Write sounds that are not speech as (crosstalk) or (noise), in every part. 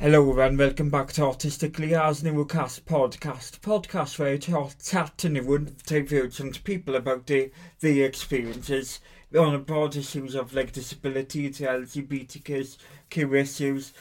Hello and welcome back to Artistically As Newcast podcast, podcast where I talk, chat to new interviews and people about their, their experiences on the broad issues of like disability to LGBTQ issues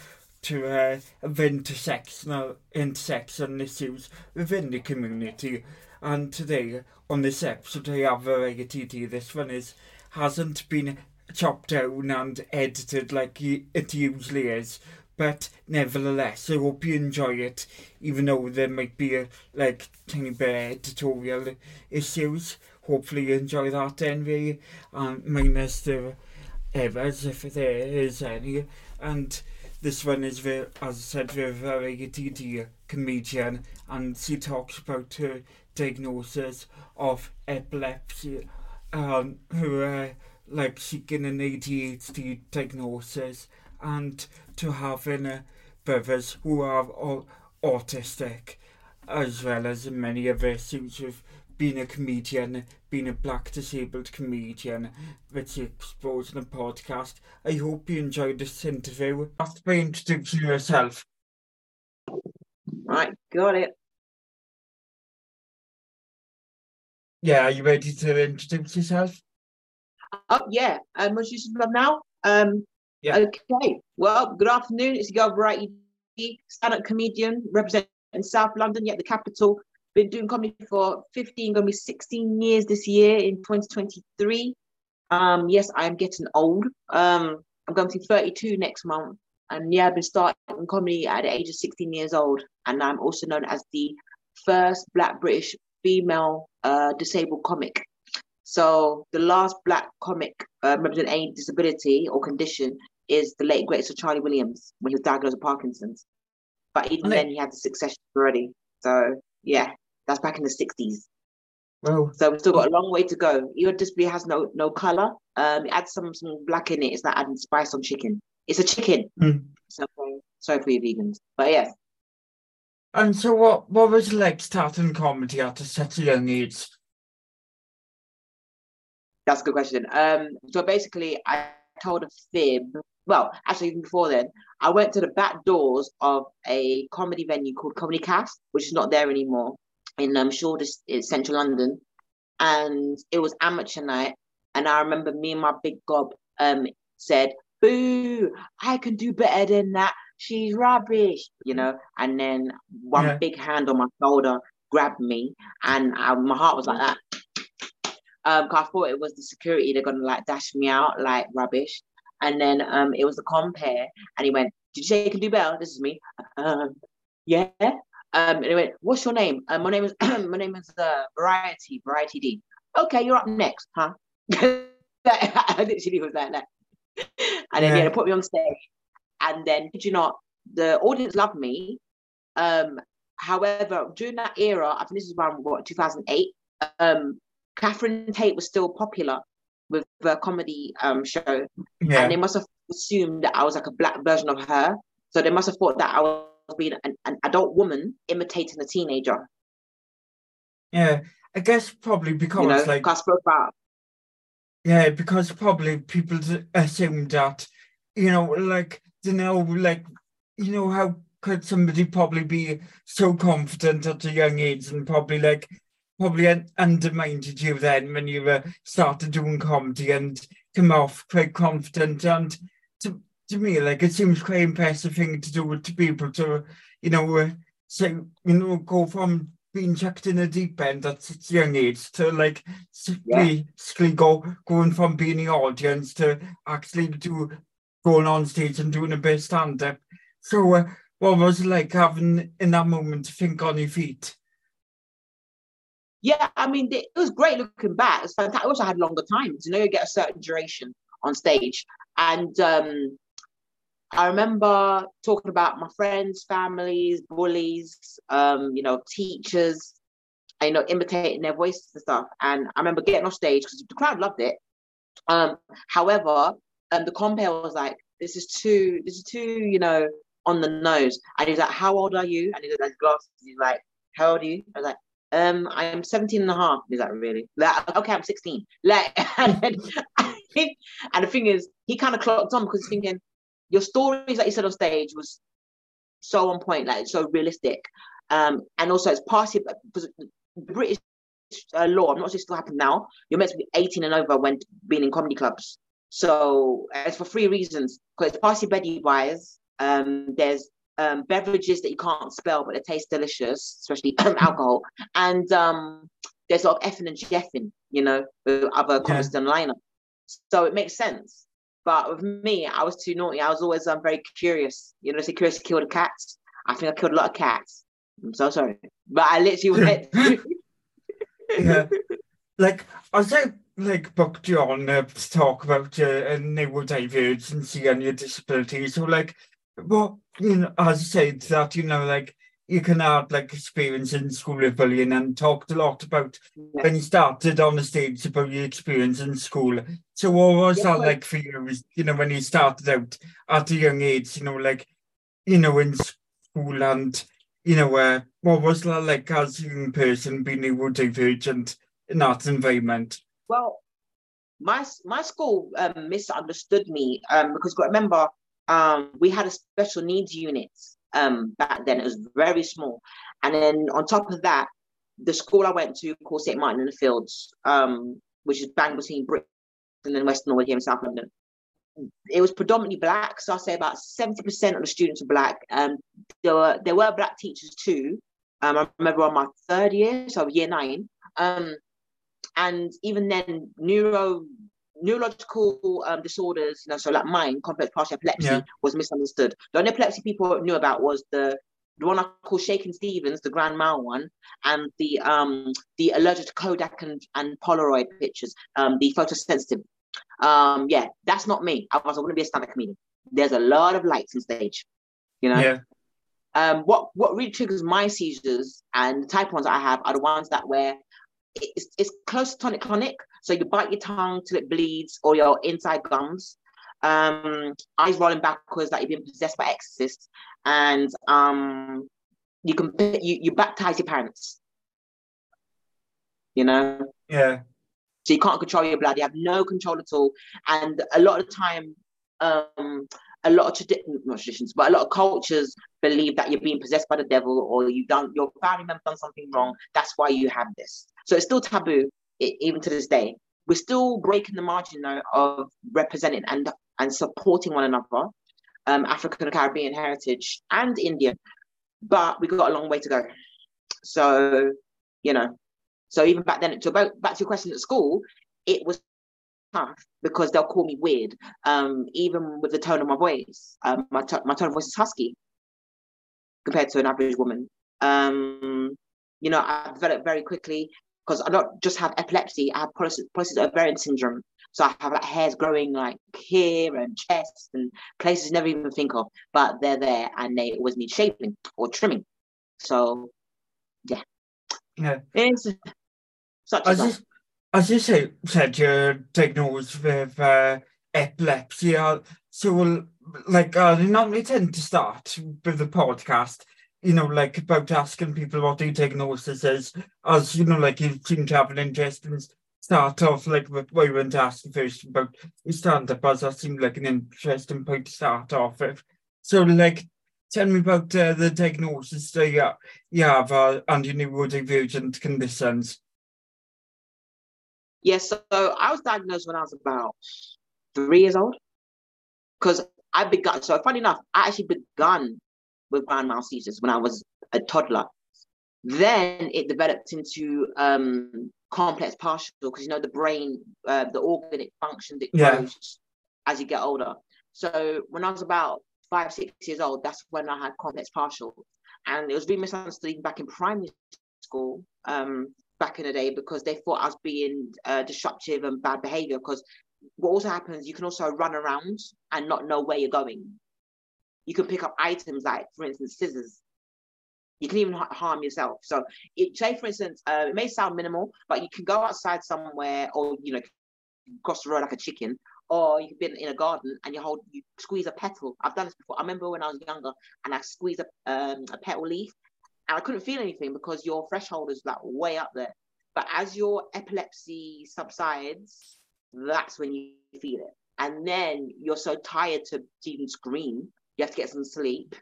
to uh, intersectional intersection issues within the community. And today on this episode I have a variety to this one is hasn't been chopped down and edited like it usually is but nevertheless, I hope you enjoy it, even though there might be a like tiny bit of editorial issues. Hopefully you enjoy that anyway, and minus the errors, if there is any. And this one is, very, as I said, very, very DD comedian, and she talks about her diagnosis of epilepsy, um, her, uh, like, she can an ADHD diagnosis, and to having uh, brothers who are all autistic, as well as many of issues of being a comedian, being a black disabled comedian, which you exposed in a podcast. I hope you enjoyed this interview. After by introducing yourself. Right, got it. Yeah, are you ready to introduce yourself? Oh yeah, um, what's your now? Um, yeah. Okay. Well, good afternoon. It's your Variety stand-up comedian representing South London, yet the capital. Been doing comedy for 15, gonna be 16 years this year in 2023. Um, yes, I am getting old. Um, I'm going to be 32 next month. And yeah, I've been starting comedy at the age of 16 years old. And I'm also known as the first Black British female uh, disabled comic. So the last black comic uh, representing any disability or condition is the late great Sir Charlie Williams when he was diagnosed with Parkinson's. But even then, he had the succession already. So yeah, that's back in the sixties. Well, so we've still got a long way to go. Your display has no no color. Um, it adds some some black in it. It's like adding spice on chicken. It's a chicken. Mm. So sorry for you vegans, but yes. And so, what what was it like starting comedy at such a young age? That's a good question. Um, so basically, I told a fib well, actually, even before then, I went to the back doors of a comedy venue called Comedy Café, which is not there anymore in um, Shoreditch, central London. And it was amateur night. And I remember me and my big gob um, said, Boo, I can do better than that. She's rubbish, you know. And then one yeah. big hand on my shoulder grabbed me, and I, my heart was like that. Um, cause I thought it was the security. They're gonna like dash me out like rubbish. And then um, it was the compare, and he went, "Did you say you can do better?" This is me. Um, yeah. Um, and he went, "What's your name?" Uh, my name is (clears throat) my name is uh, Variety Variety D. Okay, you're up next, huh? (laughs) (laughs) I literally was like that. And then yeah. they put me on stage, and then did you not? The audience loved me. Um, however, during that era, I think this is around what 2008. Um, Catherine Tate was still popular, with the comedy um show, yeah. and they must have assumed that I was like a black version of her. So they must have thought that I was being an, an adult woman imitating a teenager. Yeah, I guess probably because you know, like I spoke about. Yeah, because probably people assumed that, you know, like you know, like you know how could somebody probably be so confident at a young age and probably like probably undermined you then when you uh, started doing comedy and come off quite confident. And to, to me like it seems quite impressive thing to do to people to you know uh, so you know go from being chucked in a deep end at such a young age to like yeah. basically go going from being the audience to actually do going on stage and doing a bit stand up so uh, what was it like having in that moment to think on your feet? Yeah, I mean, it was great looking back. It's fantastic. I wish I had longer times. You know, you get a certain duration on stage. And um, I remember talking about my friends, families, bullies, um, you know, teachers, you know, imitating their voices and stuff. And I remember getting off stage because the crowd loved it. Um, however, um, the compare was like, this is too, this is too, you know, on the nose. And he's like, how old are you? And he his glasses. He's like, how old are you? I was like, um, I'm 17 and a half. Is that really? Like, okay, I'm 16. Like, (laughs) and, and the thing is, he kind of clocked on because he's thinking, your stories that you said on stage was so on point, like so realistic. Um, and also it's partially because British uh, law. I'm not sure it still happens now. You're meant to be 18 and over when being in comedy clubs. So it's for three reasons. Because it's partially Betty buys. Um, there's um, beverages that you can't spell, but they taste delicious, especially (clears throat) alcohol. And um, there's lot of effing and jeffing, you know, with other yeah. lineup. So it makes sense. But with me, I was too naughty. I was always um, very curious. You know, say curious to kill the cats. I think I killed a lot of cats. I'm so sorry. But I literally went. (laughs) (laughs) yeah. Like, I said, like, booked you on uh, to talk about uh, neurodivergency and your disability. So, like, well, you know, as I said, that, you know, like, you can add like experience in school of bullying and talked a lot about yeah. when you started on the stage about your experience in school. So what was yeah, that like for you? You know, when you started out at a young age, you know, like, you know, in school and, you know, uh, what was that like as a young person being neurodivergent in that environment? Well, my my school um, misunderstood me um, because remember um, we had a special needs unit um, back then. It was very small. And then on top of that, the school I went to called St. Martin in the Fields, um, which is bang between Brixton and then Western Norwood here in South London. It was predominantly black, so I'll say about 70% of the students were black. Um, there were there were black teachers too. Um, I remember on my third year, so year nine. Um, and even then, neuro neurological um, disorders, you know, so like mine, complex partial epilepsy, yeah. was misunderstood. The only epilepsy people knew about was the the one I call Shakin Stevens, the Grand Mal one, and the um the allergic to Kodak and, and Polaroid pictures, um the photosensitive. Um yeah, that's not me. Otherwise, I wouldn't be a stand-up comedian. There's a lot of lights on stage, you know. Yeah. Um, what what really triggers my seizures and the type ones I have are the ones that where it's, it's close to tonic clonic. So you bite your tongue till it bleeds or your inside gums. Um, eyes rolling backwards like you've been possessed by exorcists. And um, you can you, you baptize your parents. You know? Yeah. So you can't control your blood. You have no control at all. And a lot of the time, um, a lot of traditions, not traditions, but a lot of cultures believe that you're being possessed by the devil or you've done your family member done something wrong. That's why you have this. So it's still taboo even to this day. We're still breaking the margin though of representing and and supporting one another, um, African and Caribbean heritage and Indian, but we've got a long way to go. So, you know, so even back then, to about back to your question at school, it was tough because they'll call me weird, um, even with the tone of my voice. Um, my, t- my tone of voice is husky compared to an average woman. Um, you know, I developed very quickly because I don't just have epilepsy, I have polycystic ovarian syndrome. So I have like hairs growing like here and chest and places you never even think of, but they're there and they always need shaping or trimming. So yeah. Yeah. It's such as, you, as you say, said you're diagnosed with uh, epilepsy. Uh, so like uh, I normally tend to start with the podcast you know, like about asking people what their diagnosis is, as you know, like you seem to have an interest in start off like with why you went to ask first about stand up as that seemed like an interesting point to start off with. So like tell me about uh, the diagnosis that you, you have uh, and your neurodivergent conditions. Yes, so I was diagnosed when I was about three years old. Because I began, so funny enough, I actually begun with grand mal seizures when I was a toddler. Then it developed into um, complex partial because you know the brain, uh, the organ, it functions, it yeah. grows as you get older. So when I was about five, six years old, that's when I had complex partial, and it was really misunderstood back in primary school. Um, back in the day because they thought I was being uh, disruptive and bad behavior because what also happens you can also run around and not know where you're going you can pick up items like, for instance, scissors. You can even harm yourself. So, it, say for instance, uh, it may sound minimal, but you can go outside somewhere, or you know, cross the road like a chicken, or you've been in a garden and you hold, you squeeze a petal. I've done this before. I remember when I was younger, and I squeezed a, um, a petal leaf, and I couldn't feel anything because your threshold is like way up there. But as your epilepsy subsides, that's when you feel it. And then you're so tired to even scream you have to get some sleep.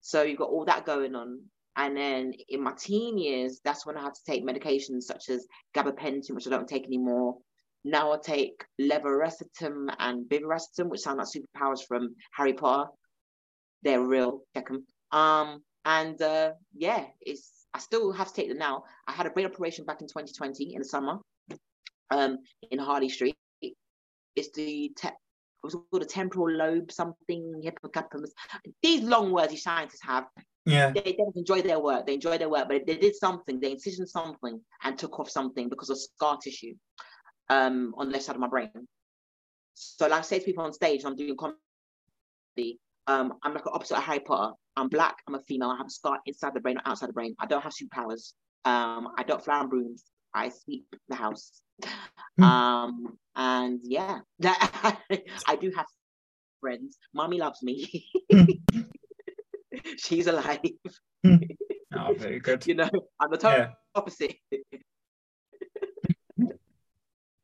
So you've got all that going on. And then in my teen years, that's when I had to take medications such as gabapentin, which I don't take anymore. Now I take levetiracetam and brivaracetam, which sound like superpowers from Harry Potter. They're real. Check them. Um, and uh, yeah, it's I still have to take them now. I had a brain operation back in 2020 in the summer, um, in Harley Street. It's the te- it was called a temporal lobe something hippocampus. These long words these scientists have. Yeah. They, they enjoy their work. They enjoy their work, but they did something. They incisioned something and took off something because of scar tissue um, on the left side of my brain. So, like I say to people on stage, I'm doing comedy. Um, I'm like an opposite of Harry Potter. I'm black. I'm a female. I have a scar inside the brain or outside the brain. I don't have superpowers. Um, I don't fly on brooms. I sweep the house. Hmm. Um, and yeah, (laughs) that I do have friends. Mommy loves me. (laughs) She's alive. (laughs) oh, very good. You know, I'm the total Yeah. opposite.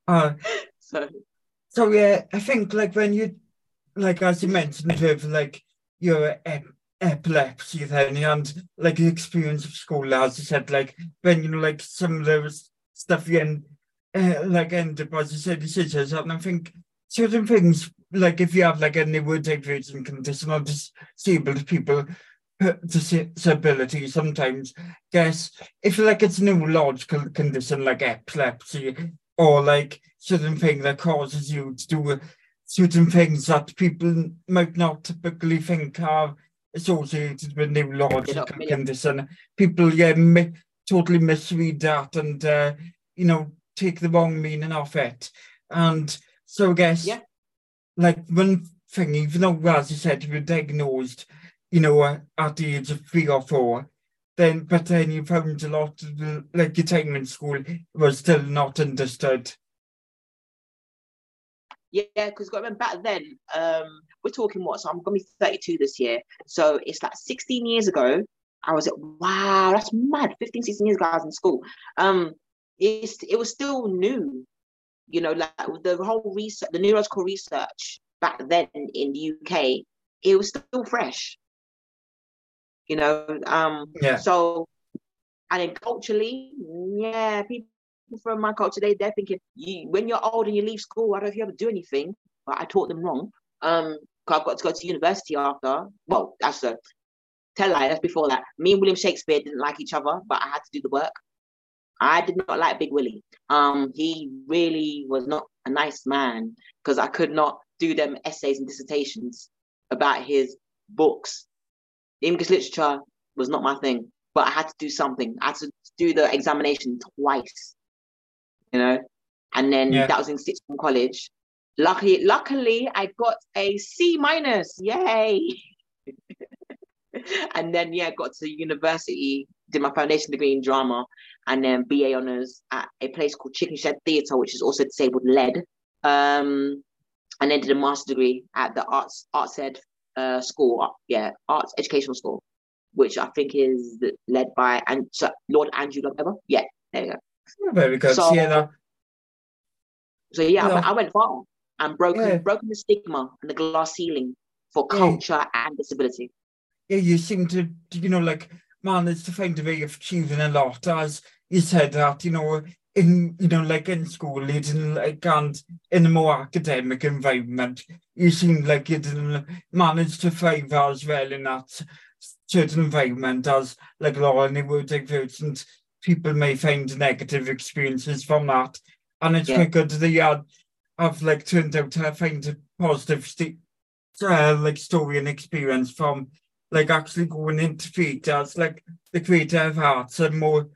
Uh, So so yeah, I think like when you, like as you mentioned with like your ep- epilepsy then and like the experience of school, as you said, like when you know like some of those stuff and uh, like up as decisions, and I think certain things like if you have like a neurodivergent condition or disabled people uh, disability sometimes. Guess if like it's a neurological condition like epilepsy or like certain thing that causes you to do certain things that people might not typically think are associated with neurological condition. People yeah mi- totally misread that and uh, you know take the wrong meaning of it. And so I guess Yeah. like one thing, even though as you said you were diagnosed, you know, uh, at the age of three or four, then but then you found a lot of the, like your time in school was still not understood. yeah, because back then, um, we're talking what? So I'm gonna be 32 this year. So it's like 16 years ago. I was like, wow, that's mad. 15, 16 years ago, I was in school. Um, it's it was still new, you know, like the whole research, the neurological research back then in the UK, it was still fresh. You know, um, Yeah. so and then culturally, yeah, people from my culture, they they're thinking you when you're old and you leave school, I don't know if you ever do anything, but I taught them wrong. Um, I've got to go to university after. Well, that's a tell lie. That's before that. Me and William Shakespeare didn't like each other, but I had to do the work. I did not like Big Willie. Um, he really was not a nice man because I could not do them essays and dissertations about his books. English literature was not my thing, but I had to do something. I had to do the examination twice, you know, and then Yeah. that was in sixth form college. Luckily, luckily, I got a C minus. Yay! (laughs) (laughs) and then yeah, got to university, did my foundation degree in drama, and then BA honors at a place called Chickenshed Theatre, which is also disabled led. Um, and then did a master's degree at the Arts Arts Ed uh, school, uh, yeah, Arts Educational School, which I think is led by and Lord Andrew Lloyd Webber. Yeah, there you go. Very good. So- yeah, So yeah, I Yeah. went- I, went far and broken Yeah. broken the stigma and the glass ceiling for Yeah. culture and disability. Yeah, you seem to, you know, like manage to find a way of achieving a lot. As you said that, you know, in you know, like in school, you didn't like and in a more academic environment, you seemed like you didn't manage to thrive as well in that certain environment as like a lot of neurodivergent people may find negative experiences from that. And it's Yeah. quite good that you had have like turned out to find a positive st- uh, like story and experience from like actually going into theatres, like the creative arts are more,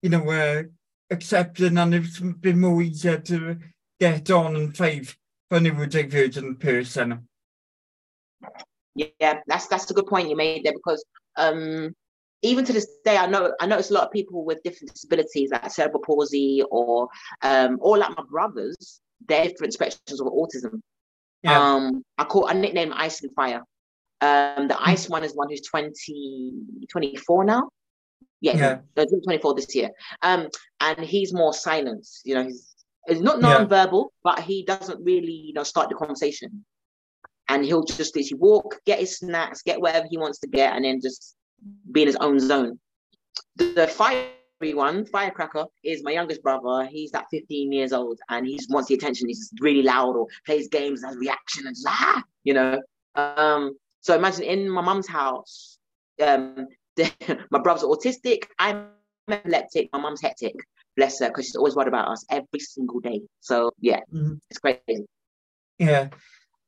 you know, uh, accepting and it's been more easier to get on and thrive for a neurodivergent person. Yeah, that's that's a good point you made there because um even to this day I know I notice a lot of people with different disabilities like cerebral palsy or um or like my brothers, they're different spectrums of autism. Yeah. Um I call I nickname Ice and Fire. Um the ice one is one who's 20, 24 now. Yeah, Yeah. no, he's 24 this year. Um and he's more silent, you know, he's he's not Yeah. non-verbal, but he doesn't really, you know, start the conversation and he'll just literally walk, get his snacks, get whatever he wants to get, and then just be in his own zone. The, the fiery one, firecracker, is my youngest brother. He's like 15 years old, and he wants the attention. He's really loud or plays games, has reaction, and just, ah, you know. Um, so imagine in my mum's house, um, (laughs) my brother's autistic. I'm epileptic. My mum's hectic. Bless her, because she's always worried about us every single day. So yeah, mm-hmm. it's crazy. Yeah,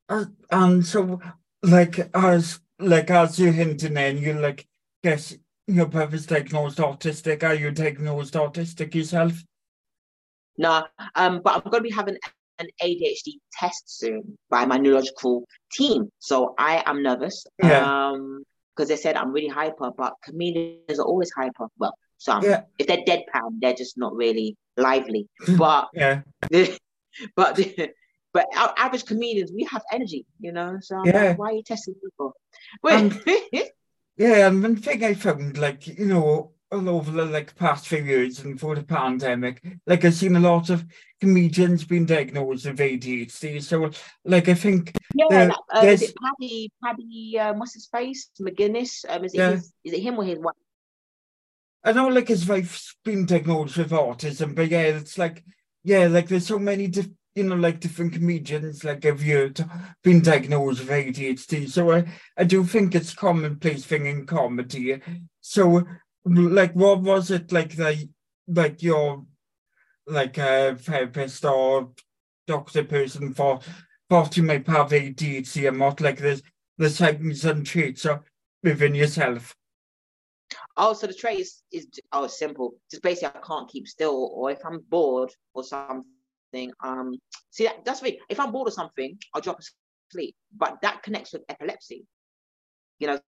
uh, and so like as like as you hinting in, you like guess your brother's diagnosed autistic. Are you diagnosed autistic yourself? No, um, but I'm going to be having an ADHD test soon by my neurological team. So I am nervous. Yeah. Um, because they said I'm really hyper, but comedians are always hyper. Well, some yeah. if they're deadpan, they're just not really lively. (laughs) But yeah, (laughs) but (laughs) but our average comedians, we have energy, you know. So I'm yeah. Like, why are you testing people? Wait. yeah, and one thing I found, like you know, all over the like past few years and for the pandemic, like I've seen a lot of comedians being diagnosed with ADHD. So, like I think yeah, uh, is it Paddy? Paddy, um, what's his face? McGuinness. Um, is it yeah. his, is it him or his wife? I know, like his wife's been diagnosed with autism, but yeah, it's like yeah, like there's so many different you know, like different comedians, like have you been diagnosed with ADHD. So I, I do think it's commonplace thing in comedy. So like what was it like the like your like a therapist or doctor person for thought you might have ADHD and what like the the signs and traits are within yourself? Oh, so the trait is, is oh simple. Just basically I can't keep still or if I'm bored or something. Um see that, that's me. If I'm bored or something, I'll drop asleep. But that connects with epilepsy. You know,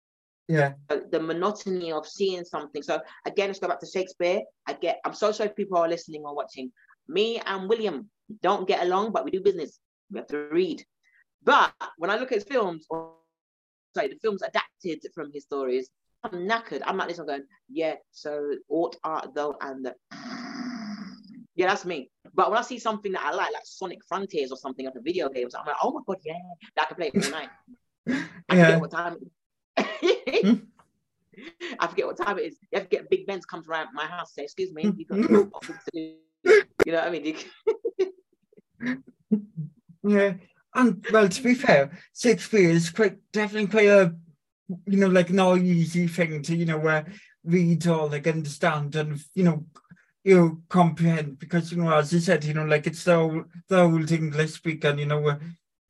yeah. The monotony of seeing something. So again let's go back to shakespeare. I get i'm so sorry if people are listening or watching. Me and william don't get along but we do business. We have to read. But when i look at his films or sorry the films adapted from his stories i'm knackered. I'm like this i'm going yeah so ought art though and the yeah that's me. But when i see something that i like like sonic frontiers or something like a video games i'm like oh my god yeah that i can play it all night. (laughs) I yeah. what time Hmm? I forget what time it is. You have to get Big Ben's comes around my house say, excuse me, you, got, you know what I mean? (laughs) yeah. And well, to be fair, Shakespeare is quite definitely quite a you know, like no easy thing to, you know, uh, read or like understand and you know, you know, comprehend because you know, as you said, you know, like it's the old, the old English speaker, you know, uh,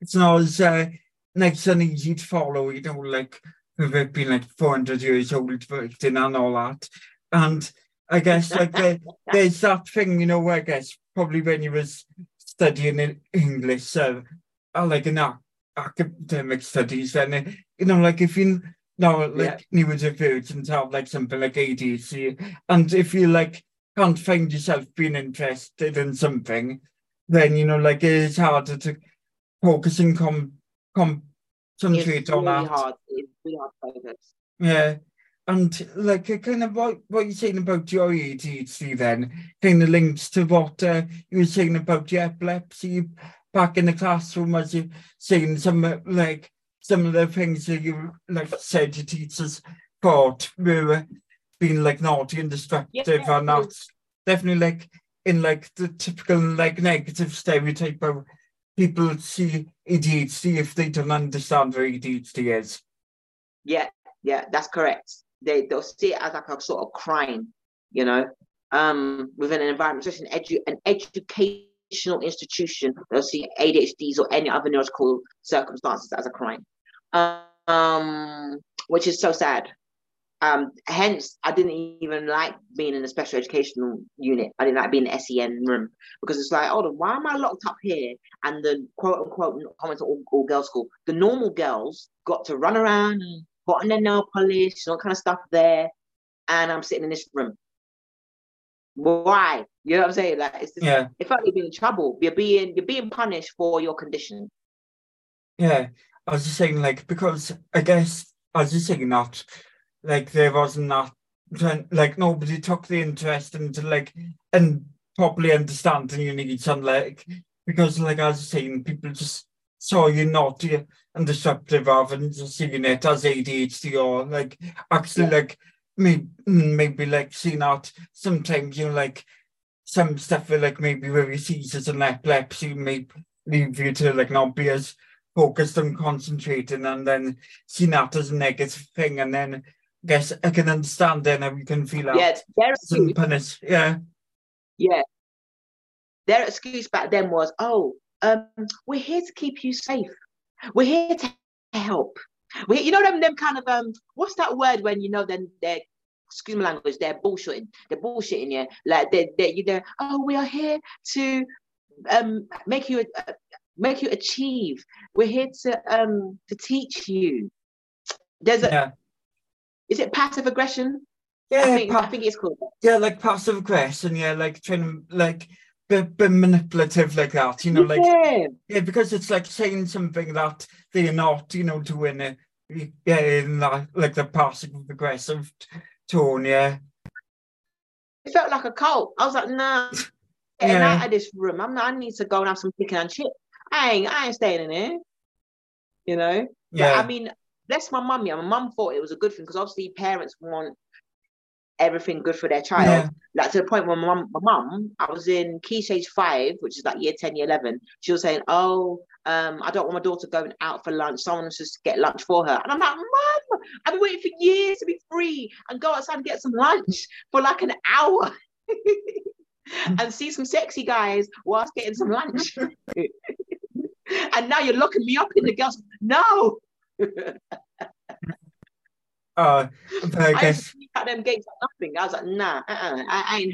it's not as uh, nice and easy to follow, you know, like who've been like 400 years old and all that. And I guess like there, (laughs) there's that thing, you know, I guess probably when you was studying in English, uh, or like in academic studies, then, you know, like if you know, like yeah. neurodivergent have like something like ADHD, and if you like can't find yourself being interested in something, then, you know, like it's harder to focus and com, com Some it's really really that. hard. It's really hard to focus. Yeah. And like kind of what, what you're saying about your ADHD then, kind of links to what uh, you were saying about your epilepsy back in the classroom as you saying some like some of the things that you like said your teachers thought were being like naughty and destructive yeah, and that's definitely like in like the typical like negative stereotype of people see ADHD if they don't understand what ADHD is. Yeah, yeah, that's correct. They they'll see it as like a sort of crime, you know, um, within an environment, especially an edu an educational institution. They'll see ADHDs or any other neurological circumstances as a crime, um, which is so sad. Um, hence, I didn't even like being in a special educational unit. I didn't like being in the SEN room because it's like, hold on, why am I locked up here? And the quote unquote comments all, all girls school, the normal girls got to run around and put on their nail polish and all kind of stuff there, and I'm sitting in this room. Why? You know what I'm saying? Like, it's just, yeah. it felt like you're being in trouble. You're being you're being punished for your condition. Yeah, I was just saying, like, because I guess I was just saying that like there wasn't that like nobody took the interest into like and properly understanding your needs and like because like I was saying people just saw you naughty and disruptive of and just seeing it as ADHD or like actually Yeah. like maybe maybe like seeing out sometimes you know like some stuff like maybe where he seizures and epilepsy may leave you to like not be as focused and concentrating and then seeing that as a negative thing and then I guess I can understand then and we can feel out Yeah, their excuse. Yeah. yeah, their excuse back then was, "Oh, um, we're here to keep you safe. We're here to help. We, you know them, them kind of um, what's that word when you know then they're excuse my language, they're bullshitting, they're bullshitting you, like they they you know, oh, we are here to um make you uh, make you achieve. We're here to um to teach you. There's a Yeah. Is it passive aggression? Yeah, I think pa- I think it's called. yeah, like passive aggression, yeah, like trying to like be, be manipulative like that, you know, like yeah. yeah, because it's like saying something that they're not, you know, doing it. Yeah, in that like the passive aggressive tone, yeah. It felt like a cult. I was like, nah, (laughs) getting Yeah. out of this room. I'm not, I need to go and have some chicken and chips. I ain't, I ain't staying in here. You know? But, Yeah. I mean, bless my mum. Yeah, my mum thought it was a good thing because obviously parents want everything good for their child. yeah. Like to the point where my mum, my mum, I was in key stage five, which is like year 10, year 11. She was saying, Oh, um, I don't want my daughter going out for lunch. Someone just get lunch for her. And I'm like, Mum, I've been waiting for years to be free and go outside and get some lunch for like an hour. (laughs) and see some sexy guys whilst getting some lunch. (laughs) and now you're locking me up in the girls. No, (laughs) Uh, I I guess out them gates like nothing. I was like, nah, uh-uh, I, I ain't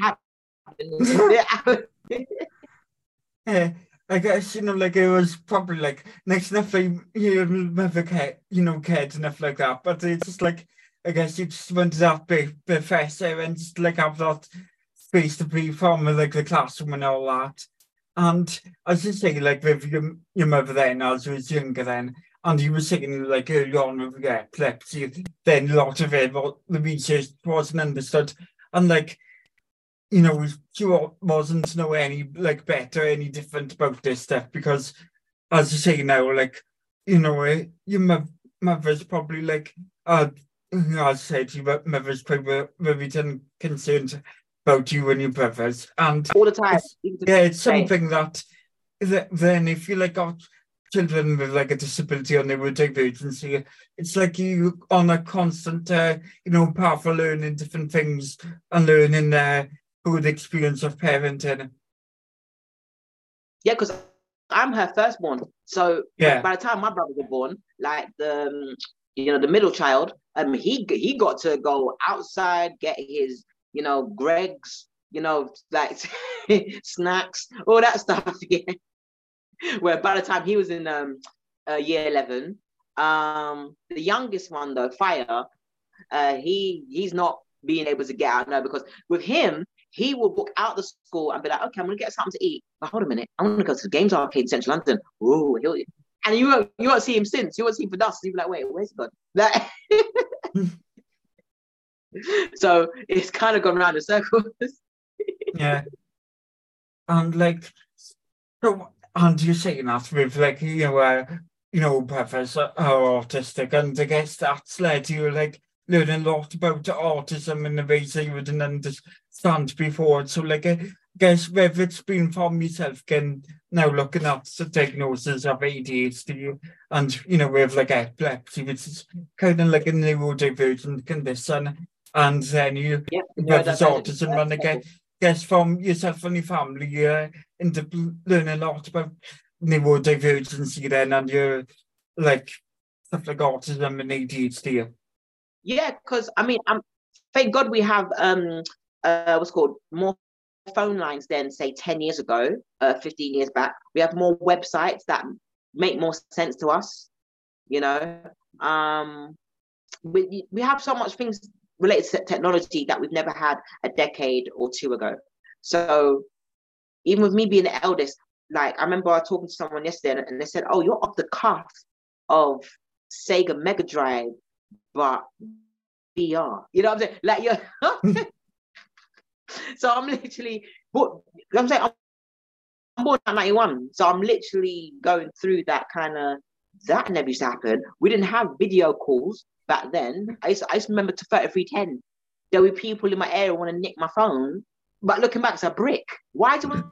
(laughs) this. yeah, I guess you know, like it was probably like next like you never cared, you know, cared enough like that. But it's just like I guess you just went to that big professor and just like have that space to be from like the classroom and all that. And as you say, like with your, your mother then, as you was younger then, and you were saying like early on with epilepsy, then a lot of it, well, the research wasn't understood. And like, you know, she wasn't know any like better, any different about this stuff because, as you say now, like, you know, eh, your mo- mother's probably like, uh, I said, your mo- mother's probably very con- concerned about you and your brothers. And All the time. It's- yeah, it's something that, that then if you like got children with like a disability on or neurodivergency, it's like you on a constant, uh, you know, path of learning different things and learning uh, good experience of parenting. Yeah, because I'm her firstborn. So Yeah. by the time my brothers were born, like the um, you know the middle child, um, he he got to go outside, get his you know Greggs, you know like (laughs) snacks, all that stuff. (laughs) Yeah. (laughs) Where by the time he was in um uh, year eleven, um, the youngest one though, Fire, uh, he he's not being able to get out now because with him, he will book out the school and be like, okay, I'm gonna get something to eat. But hold a minute, I'm gonna go to the games arcade in Central London. Ooh, he'll and you won't you won't see him since. You won't see him for dust. You'll be like, wait, where's he gone? Like, (laughs) so it's kind of gone round in circles. (laughs) Yeah. and like, so, and you're saying that with like, you know, uh, you know, preface uh, are autistic and I guess that's led you like learning a lot about autism in the ways that you wouldn't understand before. So like, I guess whether it's been for myself can now looking at the diagnosis of ADHD and, you know, with like epilepsy, which is kind of like a neurodivergent condition. And then you, yep, no, with autism, and I guess guess from yourself and your family, uh, end up learning a lot about neurodivergency then, and your like stuff like autism and ADHD. Yeah, because I mean, um, thank God we have um uh what's called more phone lines than say 10 years ago, uh 15 years back. We have more websites that make more sense to us, you know. Um we we have so much things related to technology that we've never had a decade or two ago. So even with me being the eldest, like I remember talking to someone yesterday and they said, Oh, you're off the cuff of Sega Mega Drive but VR. You know what I'm saying? Like you're (laughs) so I'm literally what I'm saying I'm born in 91, so I'm literally going through that kind of that never used to happen. We didn't have video calls back then. I used, to, I used to remember to 3310. There were people in my area want to nick my phone, but looking back, it's a brick. Why do we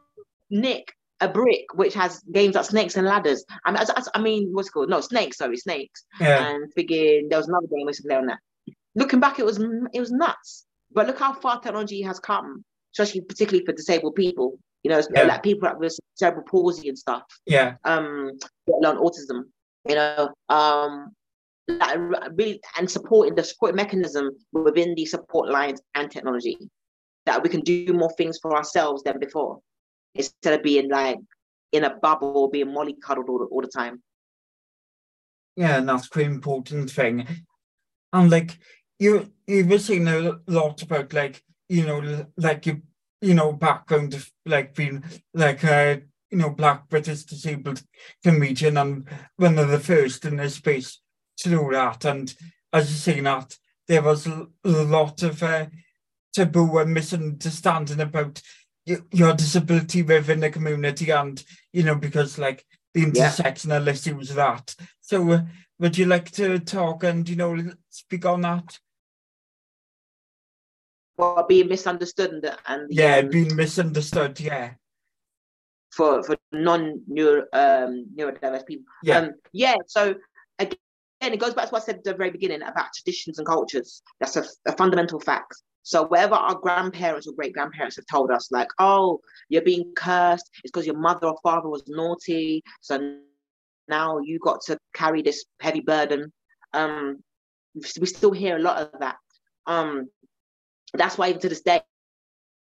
nick a brick which has games like snakes and ladders? I mean, I, I mean, what's it called? No, snakes. Sorry, snakes. Yeah. And figuring there was another game we used to play on that. Looking back, it was it was nuts. But look how far technology has come, especially particularly for disabled people. You know, Yeah. like people with cerebral palsy and stuff. Yeah. Um, let alone autism. You know, um, like really and supporting the support mechanism within the support lines and technology that we can do more things for ourselves than before instead of being like in a bubble being mollycoddled all the, all the time. Yeah, and that's quite important thing. And like you you were saying a lot about like, you know, like you you know, background of like being like a you know, black British disabled comedian and one of the first in this space to do that. And as you say that, there was a lot of uh, taboo and misunderstanding about your disability within the community and, you know, because like the Yeah. intersectional issues of that. So uh, would you like to talk and, you know, speak on that? Well, being misunderstood and, and Yeah, um, being misunderstood, yeah. For for non neuro um neurodiverse people. Yeah. Um, yeah. So again, it goes back to what I said at the very beginning about traditions and cultures. That's a, a fundamental fact. So whatever our grandparents or great grandparents have told us, like, oh, you're being cursed, it's because your mother or father was naughty, so now you got to carry this heavy burden. Um, we still hear a lot of that. Um, that's why even to this day,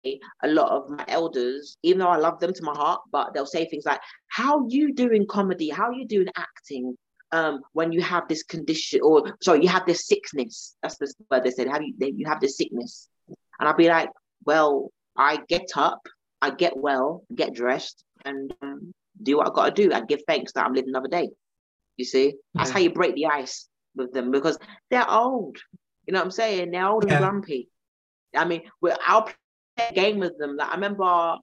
a lot of my elders, even though I love them to my heart, but they'll say things like, "How you doing comedy? How you doing acting? Um, when you have this condition, or sorry, you have this sickness." That's the word they said. Have you? They, you have this sickness, and I'll be like, "Well, I get up, I get well, get dressed, and um, do what I got to do, and give thanks that I'm living another day." You see, that's Yeah. how you break the ice with them because they're old. You know what I'm saying? They're old Yeah. and grumpy. I mean, we I'll play a game with them. Like I remember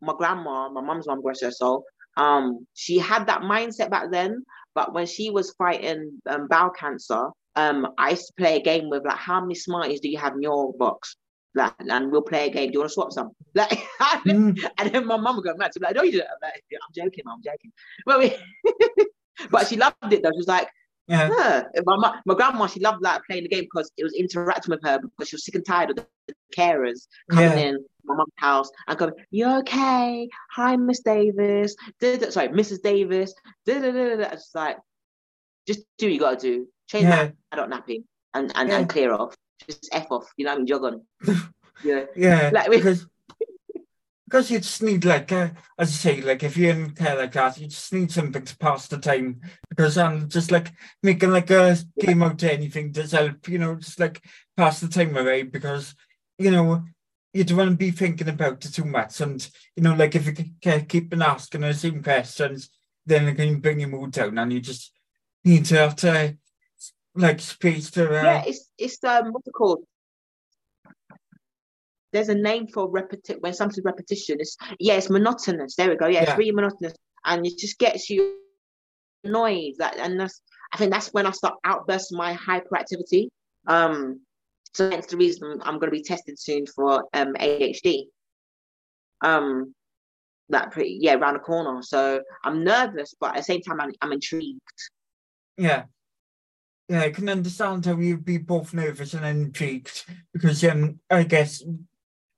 my grandma, my mum's mum, bless her soul. Um, she had that mindset back then, but when she was fighting um, bowel cancer, um, I used to play a game with like, how many Smarties do you have in your box? Like, and we'll play a game. Do you want to swap some? (laughs) Like, Mm, and then my mum would go mad. She'd be like, no, you don't. I'm, like, I'm joking, I'm joking. But, we, (laughs) but she loved it though. She was like, yeah, yeah. My, mu- my grandma, she loved like playing the game because it was interacting with her because she was sick and tired of the carers coming Yeah. in my mum's house and going, You okay? Hi, Miss Davis. Da, da, sorry, Mrs. Davis. Da, da, da, da, da. It's just like, just do what you gotta do. Change yeah, that adult napping and, and, Yeah. and clear off. Just F off, you know what I mean? Jog on. (laughs) yeah. yeah. Like because because you just need like uh, as you say, like if you're in care like that, you just need something to pass the time. Because i'm just like making like a game out to anything does help, you know, just like pass the time away. Because you know you don't want to be thinking about it too much, and you know, like if you ke- ke- keep on asking the same questions, then it can bring your mood down, and you just need to have to like space to uh, Yeah, it's it's um what's it called? There's a name for repeti when something's repetition. It's yeah, it's monotonous. There we go. Yeah, it's really monotonous, and it just gets you annoyed. Like, and that's I think that's when I start outbursting my hyperactivity. Um, so that's the reason I'm going to be tested soon for um ADHD. Um, that pretty yeah around the corner. So I'm nervous, but at the same time I'm I'm intrigued. Yeah. Yeah, I can understand how you'd be both nervous and intrigued because um I guess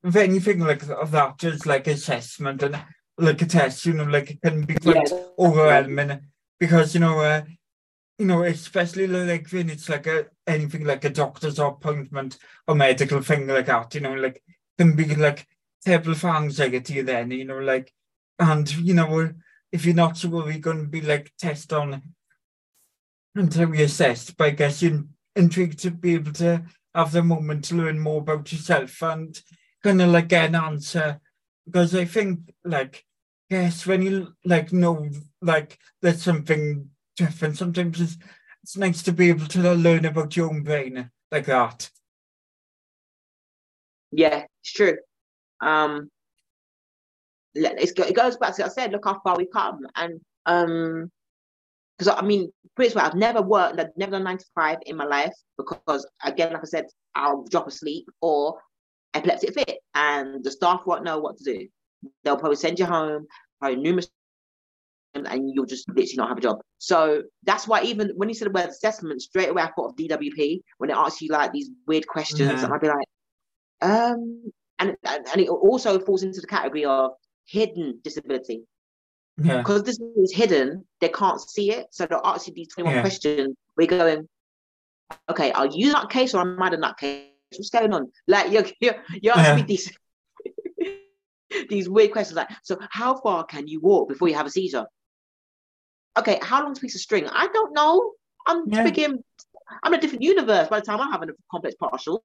with anything like of that is like assessment and like a test, you know, like it can be quite Yeah. overwhelming because you know uh you know, especially like when it's like a anything like a doctor's appointment or medical thing like that, you know, like can be like terrible for anxiety then, you know, like and you know if you're not sure we're gonna be like test on until you assessed, but I guess you're intrigued to be able to have the moment to learn more about yourself and of like get an answer. Because I think, like, yes, when you like know like there's something different, sometimes it's, it's nice to be able to learn about your own brain like that. Yeah, it's true. Um, it goes back to I said, look how far we've come, and um, because I mean, pretty well, I've never worked, I've never done nine to five in my life because again, like I said, I'll drop asleep or epileptic fit, and the staff won't know what to do. They'll probably send you home, probably numerous and you'll just literally not have a job. So that's why even when you said the word assessment, straight away I thought of DWP when it asks you like these weird questions, yeah. and I'd be like, um, and and it also falls into the category of hidden disability. Yeah. Because this is hidden, they can't see it. So they'll ask you these 21 yeah. questions. We're going, okay, are you that case or am I the nutcase? What's going on? Like you're you're, you're asking yeah. me these (laughs) these weird questions like, so how far can you walk before you have a seizure? Okay, how long's a piece of string? I don't know. I'm yeah. speaking I'm in a different universe by the time I'm having a complex partial.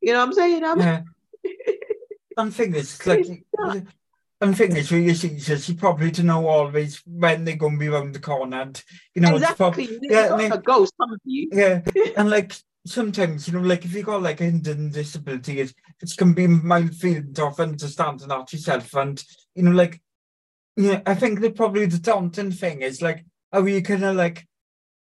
You know what I'm saying? I'm yeah. I'm thinking it's like (laughs) I'm thinking it's really. You probably to know always when they're going to be around the corner. And, you know, exactly. it's probably, yeah, like a ghost, some of you. Yeah, (laughs) and like sometimes, you know, like if you got like a hidden disability, it, it's can be minefield of understanding that yourself. And, you know, like, yeah, I think that probably the daunting thing is like, how you kind of like,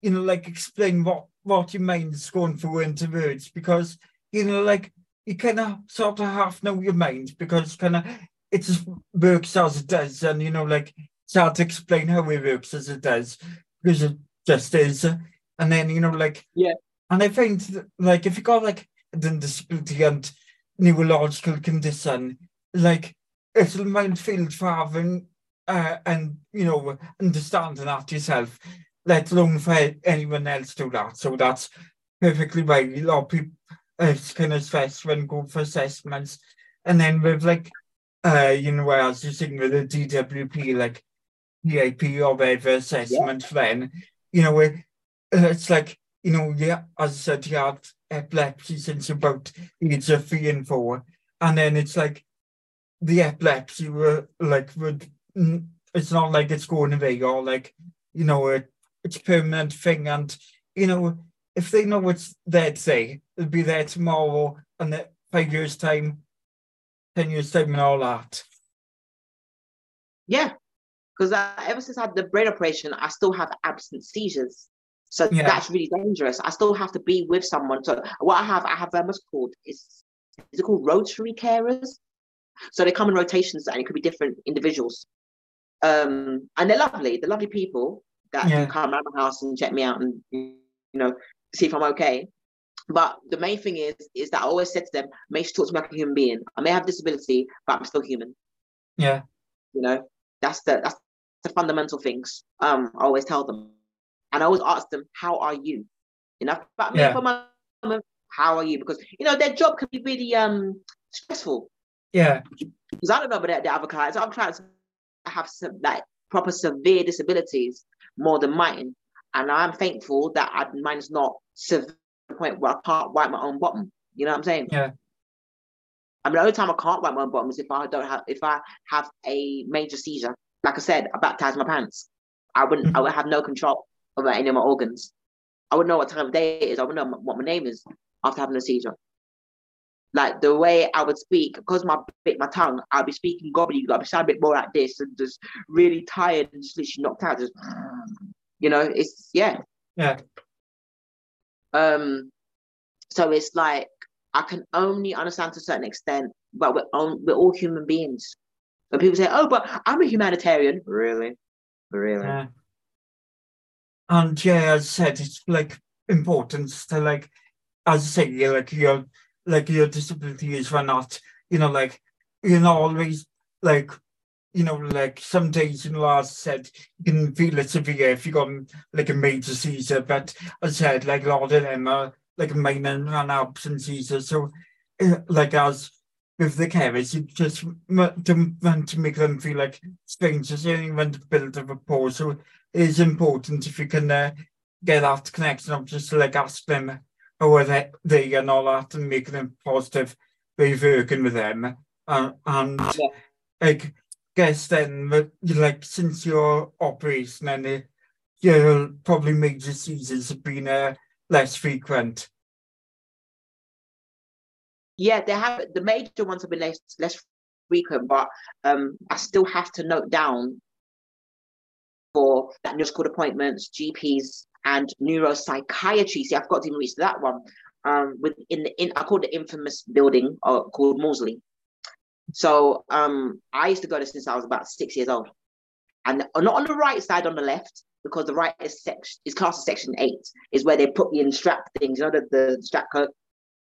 you know, like explain what, what your mind's going through into words because, you know, like, you kind of sort of half know your mind because kind of it just works as it does. And, you know, like, it's hard to explain how it works as it does because it just is. And then, you know, like, yeah and I find like if you got like a disability and neurological condition, like it's a minefield for having uh, and you know understanding that yourself, let alone for anyone else to that. So that's perfectly right. A lot of people it's kind of stress when go for assessments, and then with like uh you know as you saying with the DWP like PAP or whatever assessment, yeah. then you know it, it's like you know, yeah, as I said, you had epilepsy since about age of three and four. And then it's like the epilepsy were like would it's not like it's going away or like, you know, it, it's a permanent thing. And, you know, if they know it's there today, it'll be there tomorrow and five years time, ten years time and all that. Yeah. Because ever since I had the brain operation, I still have absent seizures. So yeah. that's really dangerous. I still have to be with someone. So what I have, I have um, what's called is is it called rotary carers? So they come in rotations and it could be different individuals. Um, and they're lovely. They're lovely people that yeah. come around my house and check me out and you know see if I'm okay. But the main thing is is that I always said to them, make sure to talk to me like a human being. I may have disability, but I'm still human. Yeah. You know, that's the that's the fundamental things. Um, I always tell them. And I always ask them, how are you? You know, but me yeah. for my how are you? Because you know, their job can be really um stressful. Yeah. Because I don't know about the other clients. Other clients have some like proper severe disabilities more than mine. And I'm thankful that I, mine is not severe to the point where I can't wipe my own bottom. You know what I'm saying? Yeah. I mean, the only time I can't wipe my own bottom is if I don't have if I have a major seizure. Like I said, I baptize my pants. I wouldn't. Mm-hmm. I would have no control about any of my organs. I wouldn't know what time of day it is. I wouldn't know what my name is after having a seizure. Like the way I would speak, because my bit my tongue, I'll be speaking gobbledygook. I'll be sound a bit more like this and just really tired and just literally knocked out. Just (sniffs) you know, it's yeah. Yeah. Um so it's like I can only understand to a certain extent, but we're on, we're all human beings. When people say, "Oh, but I'm a humanitarian," really, really. Yeah and yeah, as I said, it's like importance to like, as I say, like your like your disabilities were not, you know, like you know always like you know, like some days, you know, as I said, you can feel it severe if you got like a major seizure. But as I said, like a lot of them are like minor and absent seizures. So, eh, like as with the carers, you just don't want to make them feel like strangers. You only want to build a rapport. So is important if you can uh, get that connection of just like ask them how are they, and all that and make them positive way working with them. Uh, and yeah. I guess then, like since your operation and uh, your probably major seizures have been uh, less frequent. Yeah, they have the major ones have been less less frequent, but um, I still have to note down for neurological appointments, GPs, and neuropsychiatry. See, I've got to even reach that one. Um, with in the in I call it the infamous building uh, called Maudsley. So um, I used to go there since I was about six years old, and not on the right side, on the left, because the right is section is class of section eight, is where they put you in strap things, you know, the, the strap coat,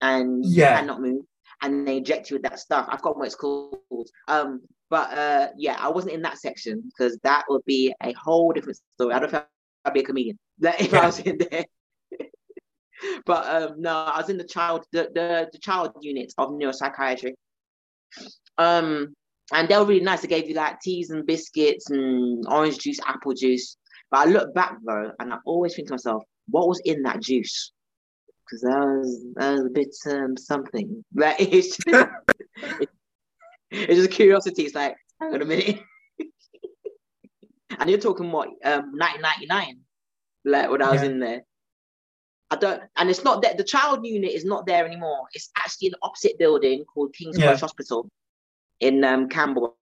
and Yeah. you cannot move, and they inject you with that stuff. I've got what it's called. Um, but uh, yeah, I wasn't in that section because that would be a whole different story. I don't think I'd be a comedian (laughs) like, if Yeah. I was in there. (laughs) but um, no, I was in the child the, the the child unit of neuropsychiatry. Um, and they were really nice. They gave you like teas and biscuits and orange juice, apple juice. But I look back though, and I always think to myself, what was in that juice? Because that was that was a bit um, something. (laughs) Like it's just, it's just curiosity. It's like, hang on a minute. (laughs) and you're talking what, um, 1999, like when I was Yeah. in there. I don't, and it's not that the child unit is not there anymore. It's actually an opposite building called King's Yeah. Cross Hospital in um, Camberwell.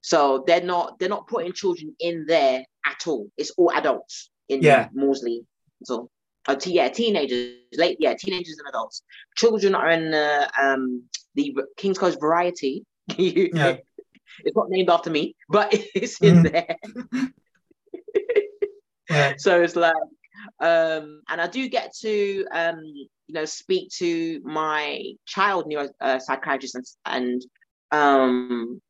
So they're not they're not putting children in there at all. It's all adults in Yeah. Maudsley. So, uh, t- yeah, teenagers, late, yeah, teenagers and adults. Children are in uh, um, the King's College Variety. (laughs) Yeah. It's not named after me, but (laughs) it's in Mhm. there. (laughs) Yeah. so it's like um and i do get to um you know speak to my child neuro uh, psychiatrist and, and um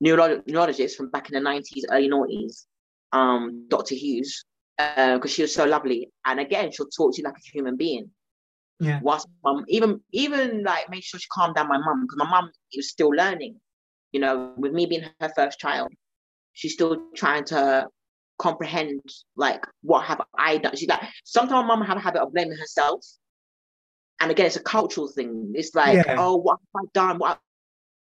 neuro- neurologist from back in the 90s early noughties um dr hughes Um, because she was so lovely and again she'll talk to you like a human being Yeah. whilst mum even even like make sure she calmed down my mum because my mum was still learning you know with me being her first child she's still trying to comprehend like what have I done. She's like sometimes my mum have a habit of blaming herself. And again, it's a cultural thing. It's like, Yeah. oh, what have I done? What,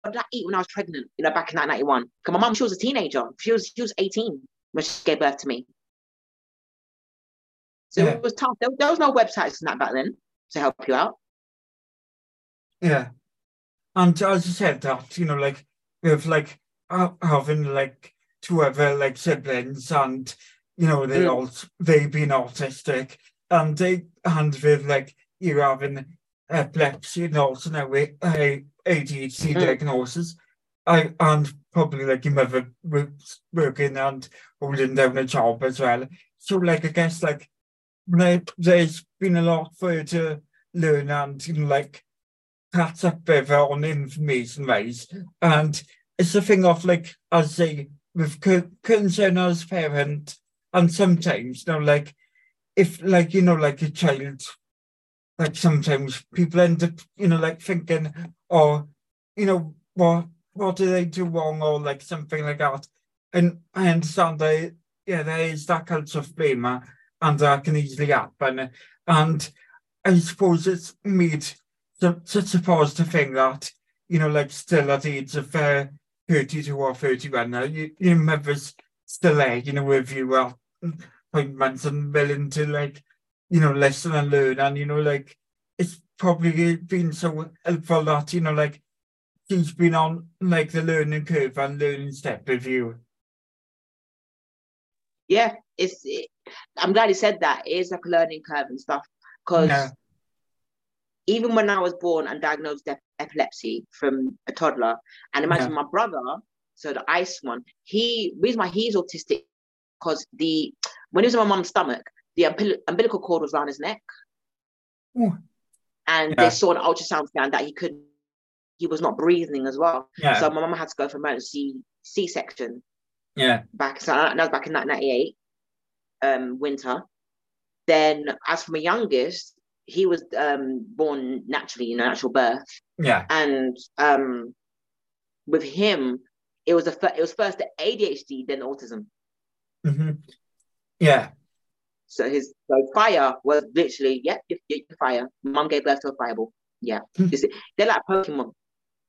what did I eat when I was pregnant? You know, back in 1991. Because my mum, she was a teenager. She was she was 18 when she gave birth to me. So yeah. it was tough. There, there was no websites and that back then to help you out. Yeah. And as you said that, you know, like, with like uh, having like two other like siblings and, you know, they mm. all, they being autistic and they, and with like you having epilepsy and also now with ADHD mm. diagnosis, I, and probably like your mother was working and holding down a job as well. So like, I guess like there's been a lot for you to learn and you know like catch up with on information wise. And it's a thing of like as a with co- concern as parent and sometimes you know like if like you know like a child like sometimes people end up you know like thinking or you know what what do they do wrong? or like something like that. And I understand that yeah there is that culture of blame and that can easily happen and I suppose it's made su- such a positive thing that you know like still at the age of uh, 32 or 31 now you, your mother's still there you know with you at appointments and willing to like you know listen and learn and you know like it's probably been so helpful that you know like she's been on like the learning curve and learning step with you Yeah, it's. It, I'm glad you said that. It is like a learning curve and stuff. Because Yeah. even when I was born and diagnosed with epilepsy from a toddler, and imagine my brother, so the ice one, he reason why he's autistic because the when he was in my mum's stomach, the umbil- umbilical cord was around his neck, Ooh. and Yeah. they saw an ultrasound scan that he could, he was not breathing as well. yeah So my mum had to go for emergency C-section yeah back so uh, that was back in 1998 um winter then as for my youngest he was um born naturally you know natural birth. Yeah. And um with him it was a fir- it was first the ADHD then autism. Mm-hmm. yeah. So his so fire was literally yeah you fire. Mom gave birth to a fireball. Yeah. Hmm. They're like Pokemon.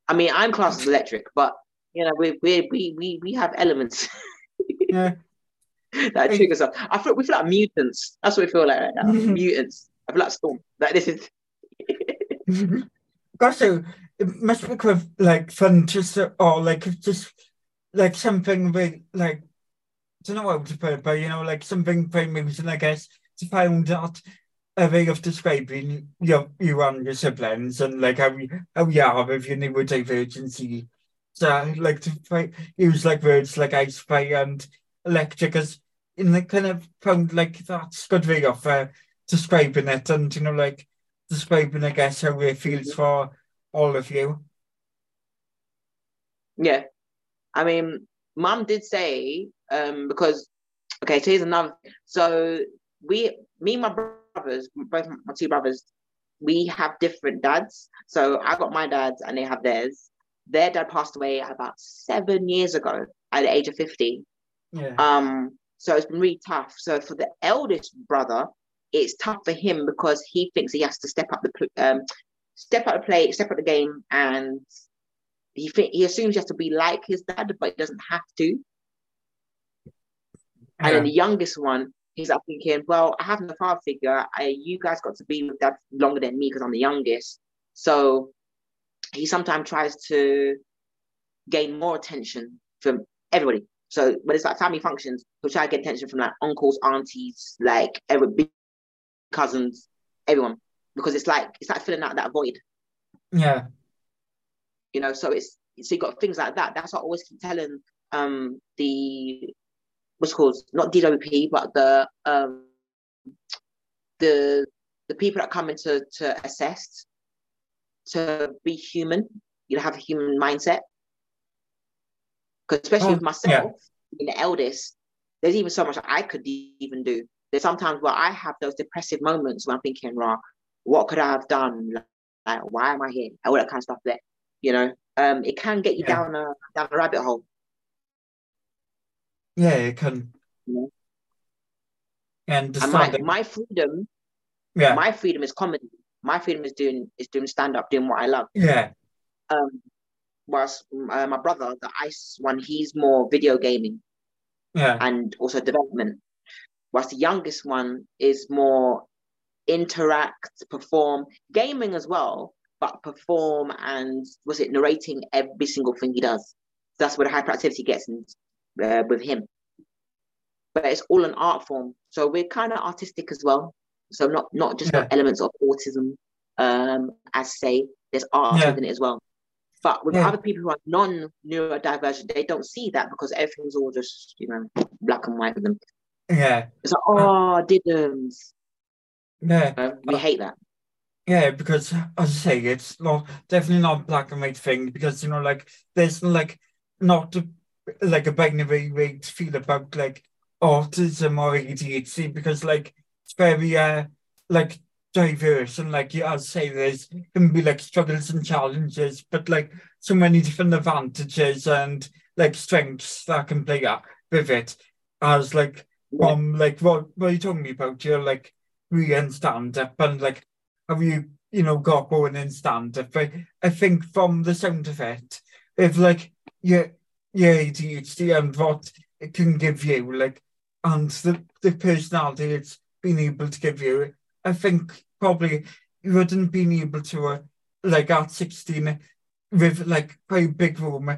I mean I'm classed as electric but you know we we we we, we have elements. (laughs) Yeah (laughs) that triggers us. I feel we feel like mutants. That's what we feel like right now. Mhm. mutants. I feel like Storm. Like this is (laughs) Gosh, so it must be quite like fun just or like just like something very like I don't know how to put it, but you know, like something very amusing, I guess, to find out a way of describing your you and your siblings and like how you how you are with your neurodivergency. So I like to use like words like ice fire and electric as in the kind of found like that's good way of uh, describing it and you know like describing I guess how it feels for all of you. Yeah. I mean, mum did say, um, because okay, so here's another so we me and my brothers, both my two brothers, we have different dads. So I got my dads and they have theirs. Their dad passed away about seven years ago at the age of 50. Yeah. Um, so it's been really tough. So for the eldest brother, it's tough for him because he thinks he has to step up the um, step up the play, step up the game, and he think he assumes he has to be like his dad, but he doesn't have to. Yeah. And then the youngest one, he's up thinking, well, I have no father figure. I, you guys got to be with dad longer than me because I'm the youngest. So he sometimes tries to gain more attention from everybody. So but it's like family functions, he'll try to get attention from like uncles, aunties, like every big cousins, everyone, because it's like it's like filling out that void. Yeah. You know, so it's so you got things like that. That's what I always keep telling um the what's called not DWP, but the um the the people that come in to, to assess to be human, you know, have a human mindset. Because especially oh, with myself, yeah. being the eldest, there's even so much I could even do. There's sometimes where I have those depressive moments where I'm thinking, "Raw, what could I have done? Like, why am I here? All that kind of stuff. There, you know, um, it can get you yeah. down a down a rabbit hole. Yeah, it can. Yeah. And, and my, my freedom, yeah, my freedom is comedy. My freedom is doing is doing stand up, doing what I love. Yeah. Um, whilst uh, my brother, the ice one, he's more video gaming. Yeah. And also development. Whilst the youngest one is more interact, perform, gaming as well, but perform and was it narrating every single thing he does. That's where the hyperactivity gets in, uh, with him. But it's all an art form, so we're kind of artistic as well. So not not just yeah. elements of autism, um, as say there's art yeah. in it as well. But with yeah. other people who are non-neurodivergent, they don't see that because everything's all just, you know, black and white for them. Yeah. It's like, oh, didn't. Yeah. Uh, we hate that. Yeah, because as I say, it's not definitely not black and white thing because you know, like there's like not a, like a binary way to feel about like autism or ADHD because like it's very uh like diverse and like yeah, I'll say there's can be like struggles and challenges, but like so many different advantages and like strengths that can play up with it. As like yeah. um like what what you talking about your like re and stand up and like have you you know got going in stand up I, I think from the sound of it if like your your ADHD and what it can give you like and the, the personality it's been able to give you I think probably you wouldn't been able to, uh, like at 16, with like quite big room,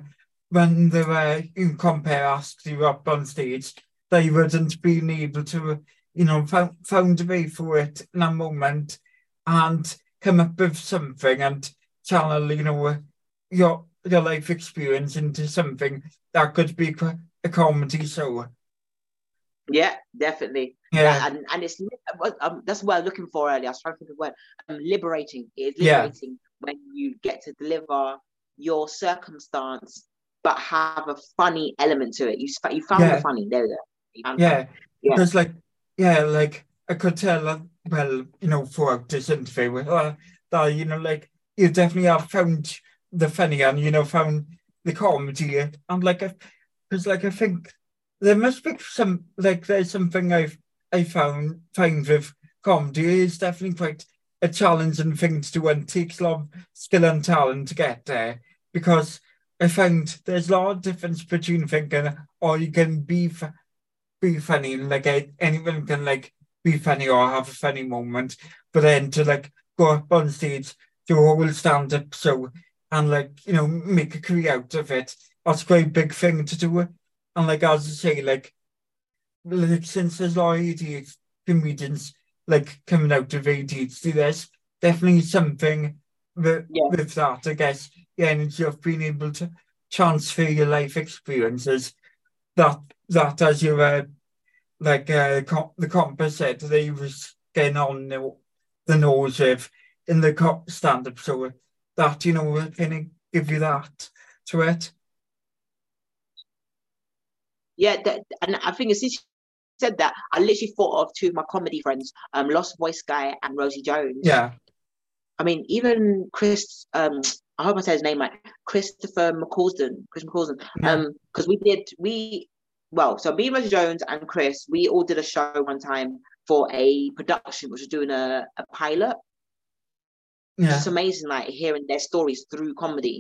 when they were, in compare asked you up on stage, they wouldn't been able to, you know, found, found a way for it in a moment and come up with something and channel, you know, your your life experience into something that could be a comedy show. Yeah, definitely. Yeah, and and it's um, that's what I'm looking for earlier. I was trying to think of what um, liberating. It's liberating yeah. when you get to deliver your circumstance, but have a funny element to it. You you found yeah. the funny there. there. Yeah, yeah, because like yeah, like I could tell. Well, you know, for this interview, uh, that you know, like you definitely have found the funny and you know found the comedy and like because like I think there must be some like there's something I've I found find with comedy is definitely quite a challenge and thing to do and takes a lot of skill and talent to get there because I found there's a lot of difference between thinking or you can be be funny and like anyone can like be funny or have a funny moment but then to like go up on stage do a whole stand-up show and like you know make a career out of it that's quite a big thing to do. And like as I say like like since there's a lot of ADHD comedians like coming out of ADHD, there's definitely something with, Yeah. with that, I guess, the energy of being able to transfer your life experiences. That that as you were like uh, com- the compass said they was getting on the, the nose with in the co- stand up so that you know kind of give you that to it. Yeah, that, and I think since said that, I literally thought of two of my comedy friends, um, Lost Voice Guy and Rosie Jones. yeah I mean, even Chris, um, I hope I said his name right, Christopher McCausland, Chris McCausland, Yeah. um, because we did we, well, so me, Rosie Jones, and Chris, we all did a show one time for a production which was doing a, a pilot. yeah It's amazing, like hearing their stories through comedy.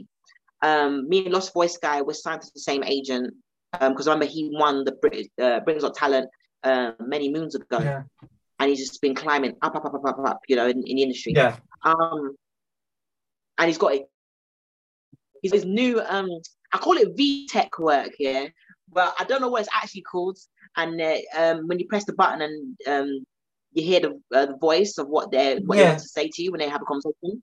Um, me and Lost Voice Guy were signed to the same agent because remember he won the Brit- uh, Britain's Got Talent uh, many moons ago, yeah and he's just been climbing up, up, up, up, up, up, you know, in, in the industry. yeah Um, and he's got a, he's his new um, I call it VTech work here, but I don't know what it's actually called. And uh, um, when you press the button and um, you hear the uh, the voice of what they're what they Yeah. want to say to you when they have a conversation.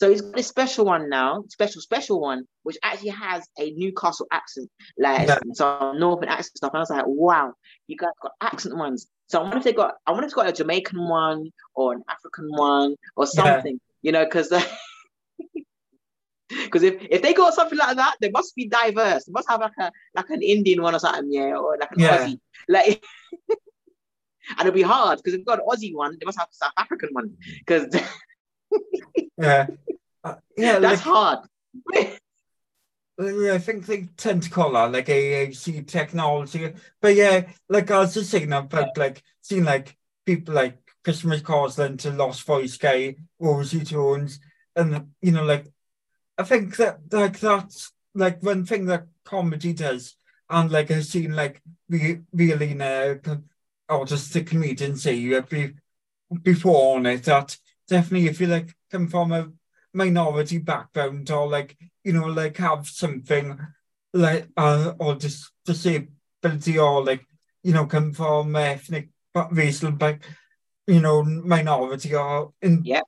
So he's got a special one now, special special one, which actually has a Newcastle accent, like Yeah. some northern accent stuff. And I was like, wow, you guys got accent ones. So I wonder if they got, I wonder if it's got a Jamaican one or an African one or Yeah. something, you know, because because (laughs) if, if they got something like that, they must be diverse. They must have like a like an Indian one or something, yeah, or like an Yeah. Aussie, like. (laughs) And it'll be hard because if they've got an Aussie one, they must have a South African one because yeah (laughs) Uh, yeah like, that's hard. (laughs) I think they tend to call that like AAC technology. But yeah, like I was just saying about like seeing like people like Chris McCausland to Lost Voice Guy, Rosie Jones, and you know, like I think that like that's like one thing that comedy does, and like I've seen like re- really uh, or just the comedian say be, before on it that definitely if you like come from a minority background or like, you know, like have something like, uh, or just disability or like, you know, come from ethnic, but racial, back you know, minority or in, yeah.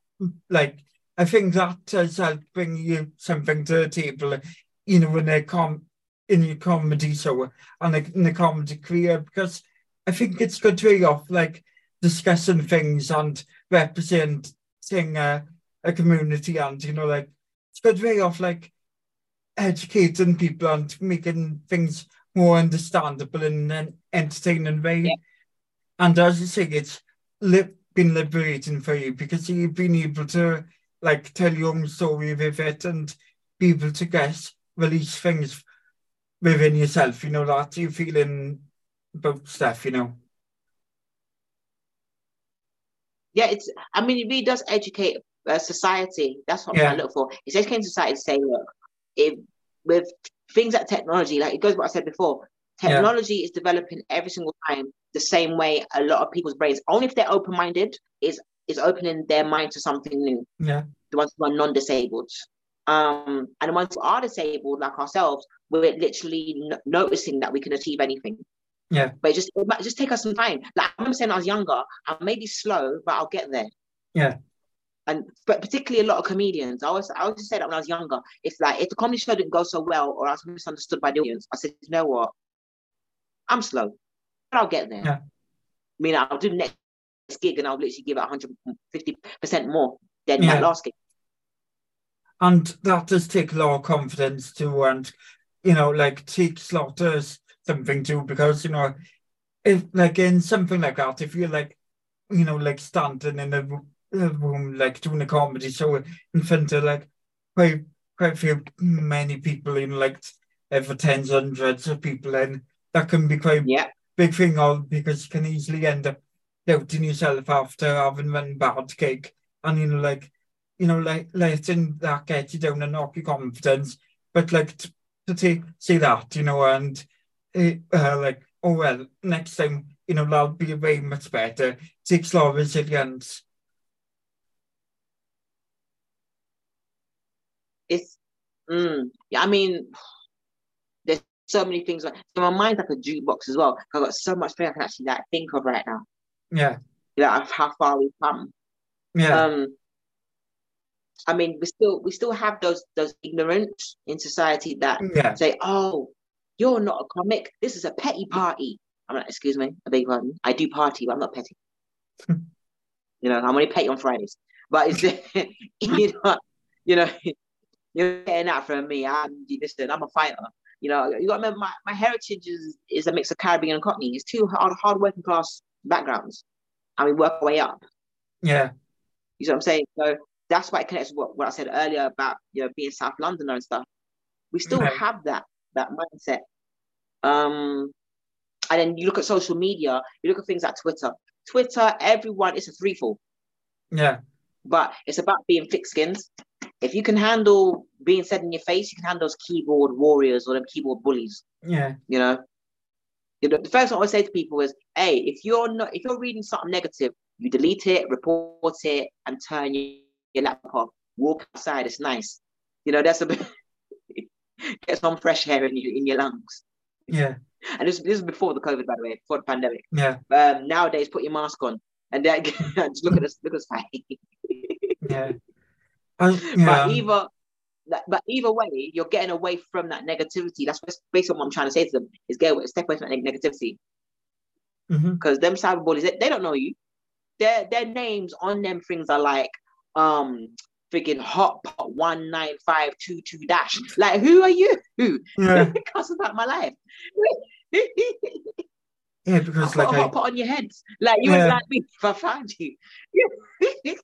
like, I think that is helping you something to the table, you know, in a com in your comedy show and like, in the comedy career because I think it's good to be off like discussing things and representing uh, a community and you know like it's a good way of like educating people and making things more understandable in an entertaining way. Yeah. And as you say, it's li- been liberating for you because you've been able to like tell your own story with it and be able to guess release things within yourself, you know, that you're feeling about stuff, you know. Yeah, it's. I mean, it really does educate uh, society. That's what Yeah. I look for. It's educating society to say, look, if with things like technology, like it goes what I said before, Yeah. technology is developing every single time the same way a lot of people's brains, only if they're open minded, is is opening their mind to something new. Yeah. The ones who are non-disabled. Um, and the ones who are disabled, like ourselves, we're literally n- noticing that we can achieve anything. Yeah. But it just it might just take us some time. Like I remember saying I was younger, I may be slow, but I'll get there. Yeah. And but particularly a lot of comedians, I always I always say that when I was younger. If like if the comedy show didn't go so well or I was misunderstood by the audience, I said, you know what? I'm slow, but I'll get there. Yeah. I mean, I'll do the next gig and I'll literally give it 150 percent more than Yeah. that last gig. And that does take a lot of confidence too, and you know, like lot of something too, because you know, if like in something like that, if you're like, you know, like standing in a room, like doing a comedy show in front of like quite quite a few many people, know, like over tens, hundreds of people, and that can be quite Yeah. big thing, all because you can easily end up doubting yourself after having one bad gig, and you know, like you know, like letting that get you down and knock your confidence, but like to, to take, say that, you know, and uh, uh, like, oh well, next time, you know, that'll be way much better. takes a lot of resilience. It's Mm. Yeah, I mean, there's so many things. Like, so my mind's like a jukebox as well. I've got so much things I can actually like think of right now. Yeah. You know, how far we've come. Yeah. Um, I mean, we still we still have those those ignorants in society that yeah. say, "Oh, you're not a comic. This is a petty party." I'm like, "Excuse me, I beg your pardon. I do party, but I'm not petty. (laughs) you know, I'm only petty on Fridays. But (laughs) it's (laughs) you know, you know, you're getting that from me. I'm listen. I'm a fighter. You know, you got to remember my, my heritage is is a mix of Caribbean and Cockney. It's two hard hard working class backgrounds, and we work our way up. Yeah. You know what I'm saying? So that's why it connects with what, what I said earlier about you know being South Londoner and stuff. We still Right. have that that mindset. Um, and then you look at social media, you look at things like Twitter. Twitter, everyone, it's a threefold, Yeah. but it's about being thick skins. If you can handle being said in your face, you can handle those keyboard warriors or them keyboard bullies. Yeah. You know, you know, the first thing I say to people is, "Hey, if you're not, if you're reading something negative, you delete it, report it, and turn your, laptop off. Walk outside. It's nice. You know, that's a bit. (laughs) get some fresh air in your in your lungs. Yeah. And this this is before the COVID, by the way, before the pandemic. Yeah. Um, nowadays, put your mask on and then (laughs) just look at us, look at us. (laughs) Yeah. I, yeah. But either, but either way, you're getting away from that negativity. That's basically what I'm trying to say to them: is get away, step away from that neg- negativity. Because them cyberbullies they, they don't know you. Their their names on them things are like um freaking hot pot one nine five two two dash. Like who are you? Who (laughs) Yeah. cuss about my life? (laughs) Yeah, I because put like I, hot pot on your heads. Like you Yeah. would like me if I found you. (laughs)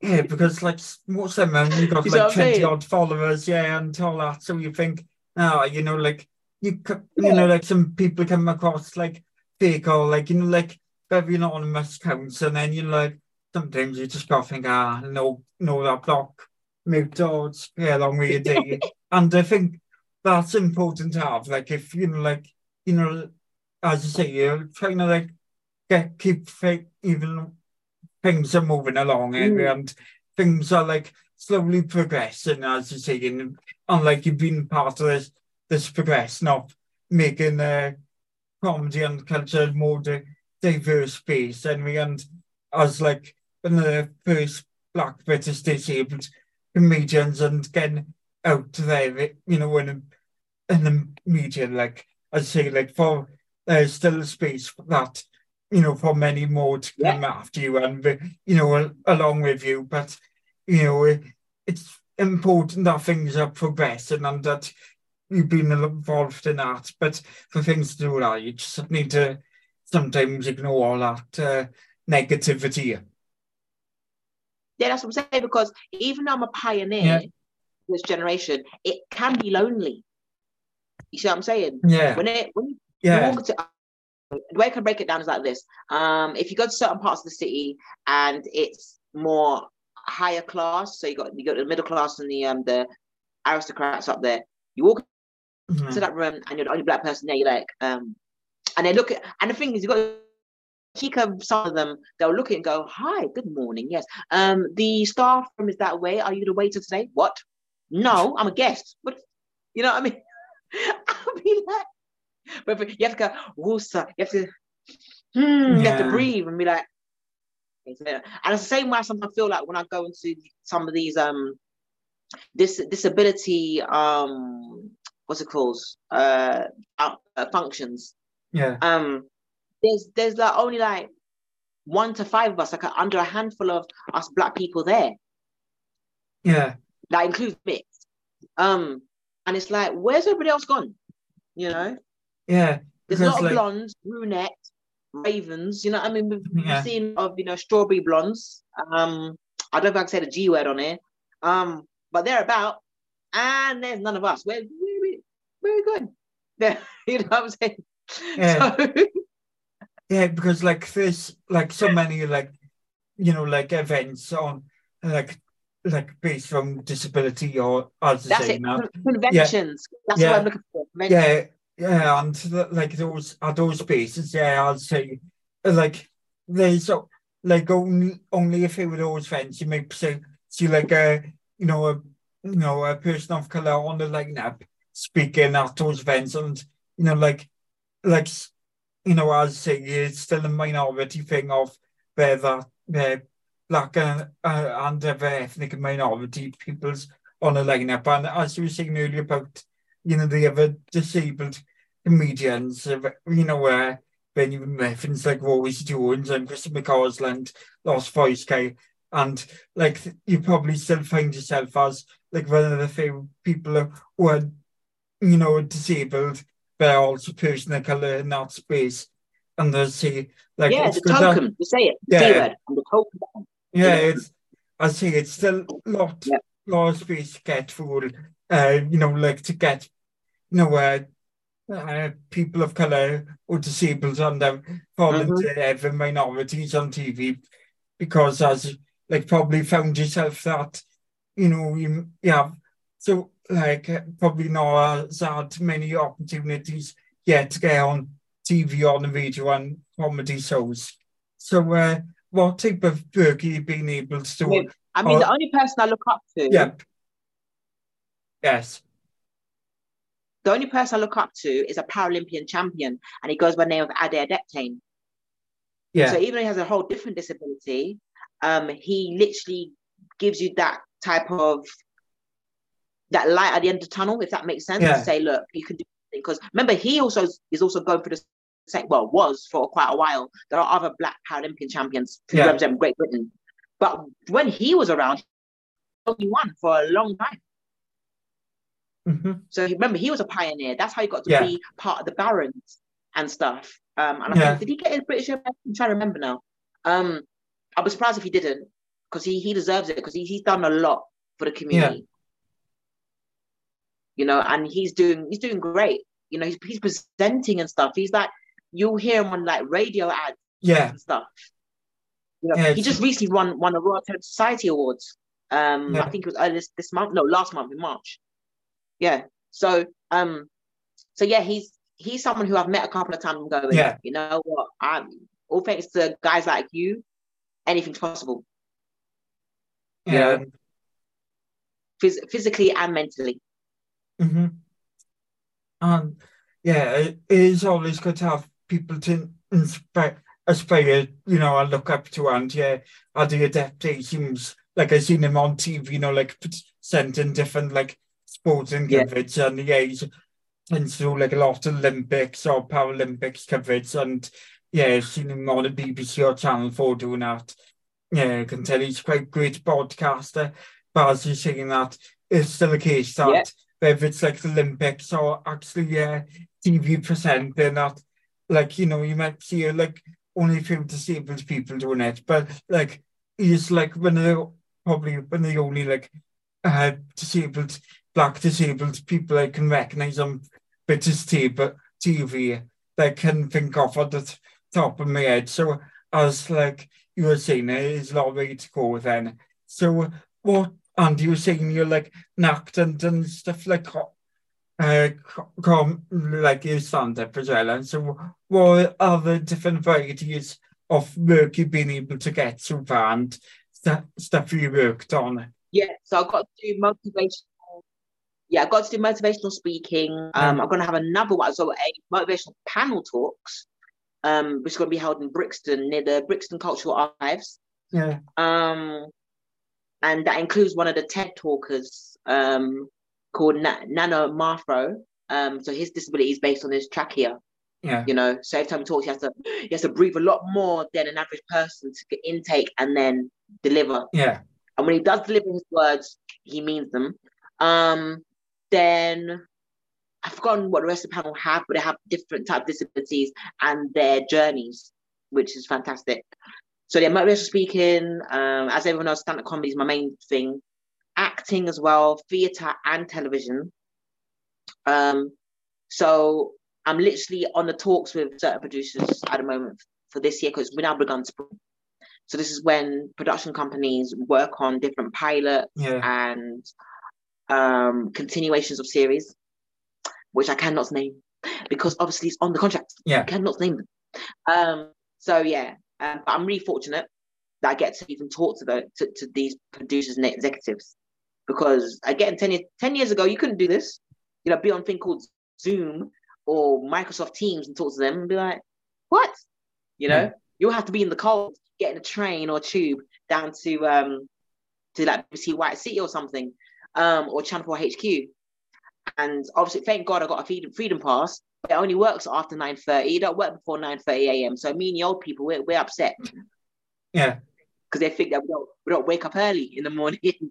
yeah, because like what's that man? you got You like twenty odd followers, yeah, and all that. So you think, oh, you know, like you, you know, like some people come across like fake or like you know, like very anonymous accounts, and then you know, like sometimes you just got to think, ah, no, no, that block, mute or yeah, along with your day, and I think that's important to have. Like if you know, like you know, as you say, you're trying to like get keep fake even things are moving along and, Mm. and things are like slowly progressing as you say and, and like you've been part of this this progression of making uh, comedy and culture more di- diverse space and we and as like one of the first black British disabled comedians and getting out there you know in, in the media like I say like for there's still space for that you know, for many more to Yeah. come after you and, you know, along with you. But, you know, it, it's important that things are progressing and that you've been involved in that. But for things to do that, you just need to sometimes ignore all that uh, negativity. Yeah, that's what I'm saying. Because even though I'm a pioneer, Yeah. this generation, it can be lonely. You see what I'm saying? Yeah, When it when you yeah, walk to the way I can break it down is like this. Um, if you go to certain parts of the city and it's more higher class, so you got you got the middle class and the um the aristocrats up there. You walk into mhm, that room and you're the only black person there. You're like, um, and they look at and the thing is, you got of some of them. They'll look at and go, "Hi, good morning. Yes, um, the staff room is that way. Are you the waiter today? What? No, I'm a guest. But you know what I mean? (laughs) I'll be like, but, you have to go, Wusa. You have to, hmm, you have to breathe and be like, and it's the same way I sometimes feel like when I go into some of these um this disability um what's it called? Uh, uh functions. Yeah, um there's there's like only like one to five of us like under a handful of us black people there. Yeah, that includes mixed um and it's like where's everybody else gone? You know yeah. There's a lot of like, blondes, brunette, ravens. You know, what I mean, we've, Yeah. seen of you know strawberry blondes. Um, I don't know if I can say the G word on here. Um, but they're about, and there's none of us. We're we're, we're good. Yeah, (laughs) you know what I'm saying. Yeah. So, (laughs) Yeah, because like there's like so many like you know like events on like like based on disability or as that's it. now. Con- Conventions. That's Yeah. what I'm looking for. Conventions. Yeah, yeah, and the, like those at those spaces, yeah, I'd say like there's like only only a few of those events you might say see like a you know a you know, a person of color on the lineup speaking at those events, and you know, like, like, you know, as I say, it's still a minority thing of where that where black and uh, and ethnic minority peoples on a lineup, and as you were saying earlier about, you know, the other disabled comedians, you know, where Benjamin Muffins like Rosie Jones and Chris McCausland, Lost Voice guy. And like you probably still find yourself as like one of the few people who are, you know, disabled, but also person of colour in that space. And they see like yeah, the token, that, you say it. Yeah. the token. Yeah, it's I say it's still a lot yeah. lot of space to get uh, you know, like to get you know, uh, uh, people of colour or disabled and um, fallen mm-hmm. minorities on TV because as like probably found yourself that you know you, you have so like probably not as had many opportunities yet to get on TV on the radio and comedy shows. So uh, what type of work have you been able to do? I mean, or, the only person I look up to. Yep. Yes the only person I look up to is a Paralympian champion, and he goes by the name of Ade Adepitan. Yeah. So even though he has a whole different disability, um, he literally gives you that type of that light at the end of the tunnel, if that makes sense. Yeah. To say, look, you can do because remember he also is also going for the same. Well, was for quite a while. There are other Black Paralympian champions who yeah. represent Great Britain, but when he was around, he only won for a long time. Mm-hmm. So remember, he was a pioneer. That's how he got to yeah. be part of the barons and stuff. Um, and I yeah. think, did he get his British? I'm trying to remember now. Um, I'd be surprised if he didn't, because he he deserves it because he, he's done a lot for the community. Yeah. You know, and he's doing he's doing great. You know, he's he's presenting and stuff. He's like you'll hear him on like radio ads, yeah, and stuff. You know, yeah, he just recently won won the Royal Society Awards. Um, yeah. I think it was earlier this, this month. No, last month in March yeah. So um, so yeah, he's he's someone who I've met a couple of times and going, yeah. you know what, I'm all thanks to guys like you, anything's possible. Yeah. You know, phys- physically and mentally. Mm-hmm. Um, yeah, it is always good to have people to inspire, aspire, you know, I look up to, and yeah, Ade Adepitan. Like I've seen him on TV, you know, like presenting different like sporting and yeah, he's tends to do like a lot of Olympics or Paralympics coverage, and yeah, seen him on the BBC or Channel 4 doing that. Yeah, I can tell he's quite great broadcaster, but as you're saying that, it's still a case that yeah. whether it's like the Olympics or actually yeah, TV presenting that, like, you know, you might see like only a few disabled people doing it, but like, he's like one of the, probably one of the only like uh, disabled black disabled people I can recognise on British TV that I can think of at the top of my head. So as like you were saying, there is a lot of way to go then. So what and you were saying you're like an and stuff like uh com like you stand up as well. And so what are the different varieties of work you've been able to get so far and st- stuff you worked on? Yeah, so I've got to do motivation yeah, I got to do motivational speaking. Um, I'm going to have another one, so a motivational panel talks, um, which is going to be held in Brixton near the Brixton Cultural Archives. Yeah. Um, and that includes one of the TED talkers, um, called Na- Nano Marfro. Um, so his disability is based on his trachea. Yeah. You know, so every time he talks, he has to he has to breathe a lot more than an average person to get intake and then deliver. Yeah. And when he does deliver his words, he means them. Um, then I've forgotten what the rest of the panel have, but they have different type of disabilities and their journeys, which is fantastic. So yeah, motivational speaking, um, as everyone knows, stand-up comedy is my main thing. Acting as well, theatre and television. Um, so I'm literally on the talks with certain producers at the moment for this year because we're now begun spring. So this is when production companies work on different pilots yeah. and um, continuations of series, which I cannot name because obviously it's on the contract. Yeah, I cannot name them. Um, so yeah, um, but I'm really fortunate that I get to even talk to the to, to these producers and executives. because again, 10 years, 10 years ago, you couldn't do this. You know, be on a thing called Zoom or Microsoft Teams and talk to them and be like, what? You know, you'll have to be in the cold, getting a train or tube down to um to like see White City or something, um, or Channel 4 HQ. And obviously, thank God I got a freedom, freedom pass, but it only works after 9.30. It don't work before 9.30 a.m. So me and the old people, we're, we're upset. Yeah. Because they think that we don't, we don't wake up early in the morning. (laughs)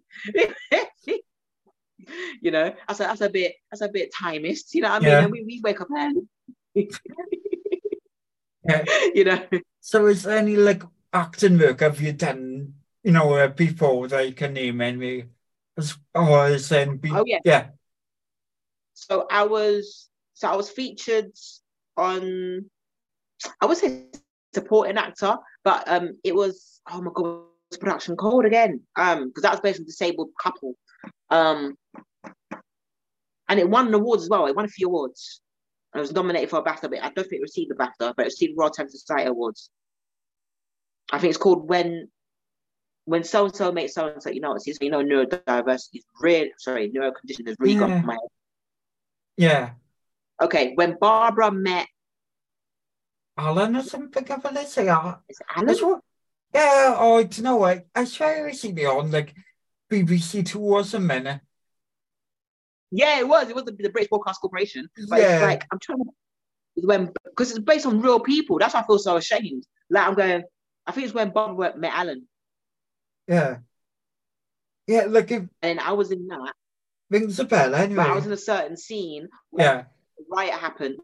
you know, that's a, that's a bit that's a bit timist. You know what I mean? Yeah. And we, we wake up early. (laughs) Yeah. (laughs) You know. So is there any like acting work have you done, you know, uh, before that you can name any? As- Or is then be Oh, yeah. yeah. So I was so I was featured on I would say supporting actor, but um it was oh my god, the production called again? Um, because that was based on disabled couple. Um and it won an awards as well. It won a few awards. I was nominated for a BAFTA, but I don't think it received the BAFTA, but it received Royal Times Society Awards. I think it's called when when so and so makes so and so, you know, it's you know, neurodiversity is really sorry, neuro condition has really Yeah. gone from my head. Yeah. Okay, when Barbara met Alan or something of it, say uh, is it Alan? that's what yeah, oh, I don't know. I, I swear I seen it on like BBC Two or something. uh, Yeah, it was. It was the, the British Broadcast Corporation. But Yeah. it's like I'm trying to when because it's based on real people. That's why I feel so ashamed. Like I'm going. I think it's when Barbara met Alan, Yeah. Yeah, like it and I was in that. rings a bell anyway. But I was in a certain scene where yeah. riot happened.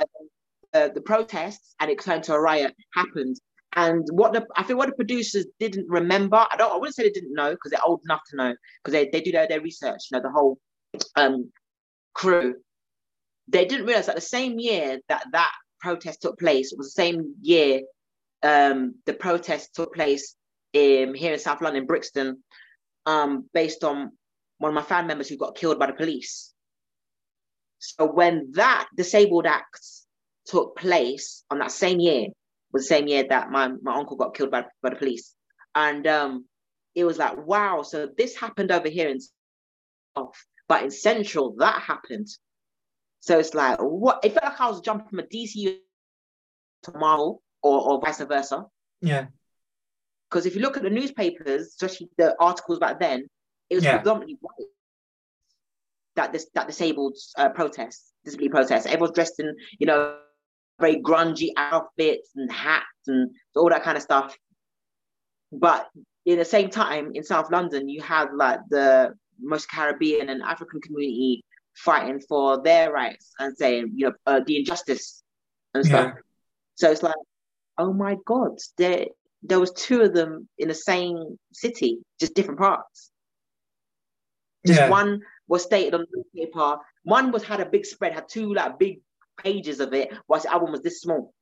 Uh, the protests and it turned to a riot happened. And what the I think what the producers didn't remember, I don't I wouldn't say they didn't know because they're old enough to know because they, they do their, their research, you know, the whole um crew. They didn't realize that the same year that that protest took place, it was the same year um the protest took place in here in South London, Brixton, um, based on one of my family members who got killed by the police. So when that disabled act took place on that same year, was the same year that my, my uncle got killed by, by the police. And um, it was like, wow, so this happened over here in South, but in Central, that happened. So it's like, what? It felt like I was jumping from a DC to Marvel or, or vice versa. Yeah. Because if you look at the newspapers, especially the articles back then, it was Yeah. predominantly white that this that disabled uh, protests, disability protests. Everyone's dressed in, you know, very grungy outfits and hats and all that kind of stuff. But in the same time, in South London, you have like the most Caribbean and African community fighting for their rights and saying, you know, uh, the injustice and stuff. Yeah. So it's like, oh my God, there there was two of them in the same city, just different parts. Just Yeah. one was stated on the newspaper. One was had a big spread, had two like big pages of it, whilst the other one was this small.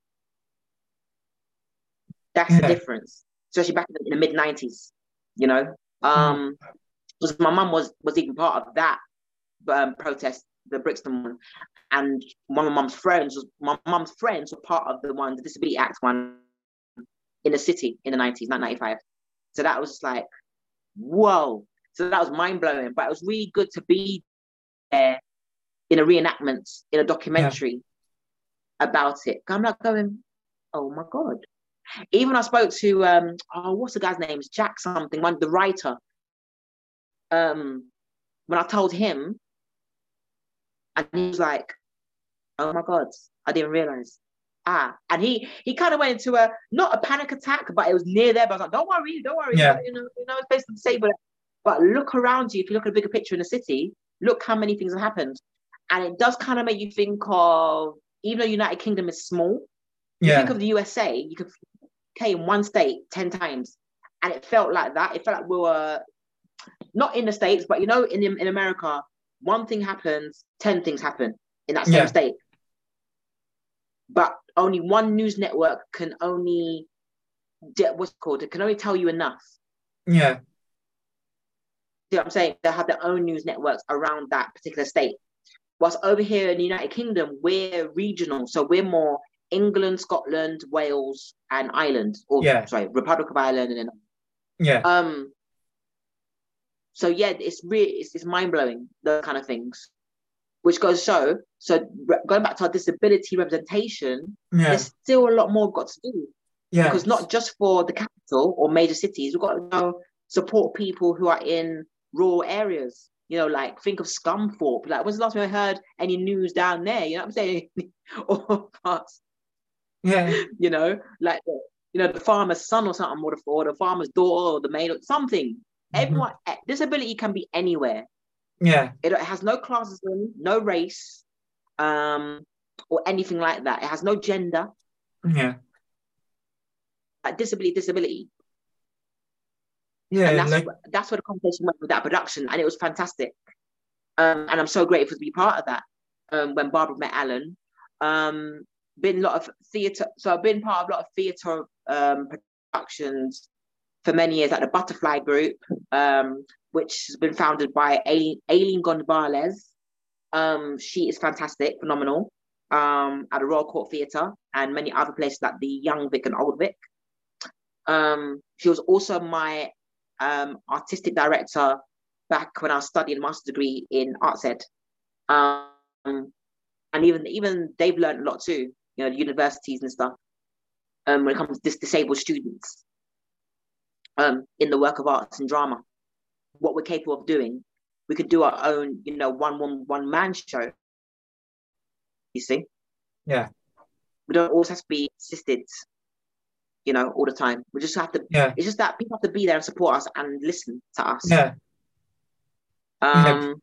That's the difference, especially back in the, mid nineties. You know, um, because my mum was was even part of that um, protest, the Brixton one, and one of my mum's friends was my mum's friends were part of the one, the Disability Act one, in the city in the nineties, not ninety five. So that was just like, whoa. So that was mind blowing, but it was really good to be there in a reenactment, in a documentary about it. I'm not going, oh my God. Even I spoke to, um, oh, what's the guy's name? It's Jack something, one, the writer. Um, when I told him, and he was like, oh my God, I didn't realize. Ah, and he he kind of went into a not a panic attack, but it was near there. But I was like, don't worry, don't worry. Yeah. You know, you know, it's based on disabled. But look around you. If you look at a bigger picture in the city, look how many things have happened, and it does kind of make you think of even though the United Kingdom is small, you Yeah. think of the USA, you could okay in one state ten times, and it felt like that. It felt like we were not in the states, but you know, in in America, one thing happens, ten things happen in that same Yeah. state. But only one news network can only what's called. It can only tell you enough. Yeah. See what I'm saying? They have their own news networks around that particular state. Whilst over here in the United Kingdom, we're regional, so we're more England, Scotland, Wales, and Ireland, or Yeah. sorry, Republic of Ireland, and then Yeah. um. so yeah, it's really it's, it's mind blowing the kind of things, which goes so so going back to our disability representation, Yeah. there's still a lot more got to do Yeah. because not just for the capital or major cities, we've got to go support people who are in rural areas. You know, like think of Scunthorpe. Like, when's the last time I heard any news down there? You know what I'm saying? (laughs) or parts, Yeah. (laughs) you know, like you know the farmer's son or something, or the, or the farmer's daughter, or the maid, or something. Mhm. Everyone, eh, disability can be anywhere. Yeah. It it has no classism, no race, um, or anything like that. It has no gender. Yeah. Like disability, disability. Yeah. and that's like that's where the conversation went with that production, and it was fantastic. Um, and I'm so grateful to be part of that. Um, when Barbara met Alan, um, been a lot of theatre. So I've been part of a lot of theatre um, productions for many years at the Butterfly Group, um, which has been founded by Aileen, Gonzalez. Um, she is fantastic, phenomenal. Um, at the Royal Court Theatre and many other places like the Young Vic and Old Vic. Um, she was also my um, artistic director back when I was studying master's degree in arts ed. Um, and even even they've learned a lot too, you know, universities and stuff. When it comes to dis- disabled students, um, in the work of arts and drama, what we're capable of doing, we could do our own, you know, one one one man show. You see, Yeah. we don't always have to be assisted, you know, all the time. We just have to. Yeah. It's just that people have to be there and support us and listen to us. Yeah. Um,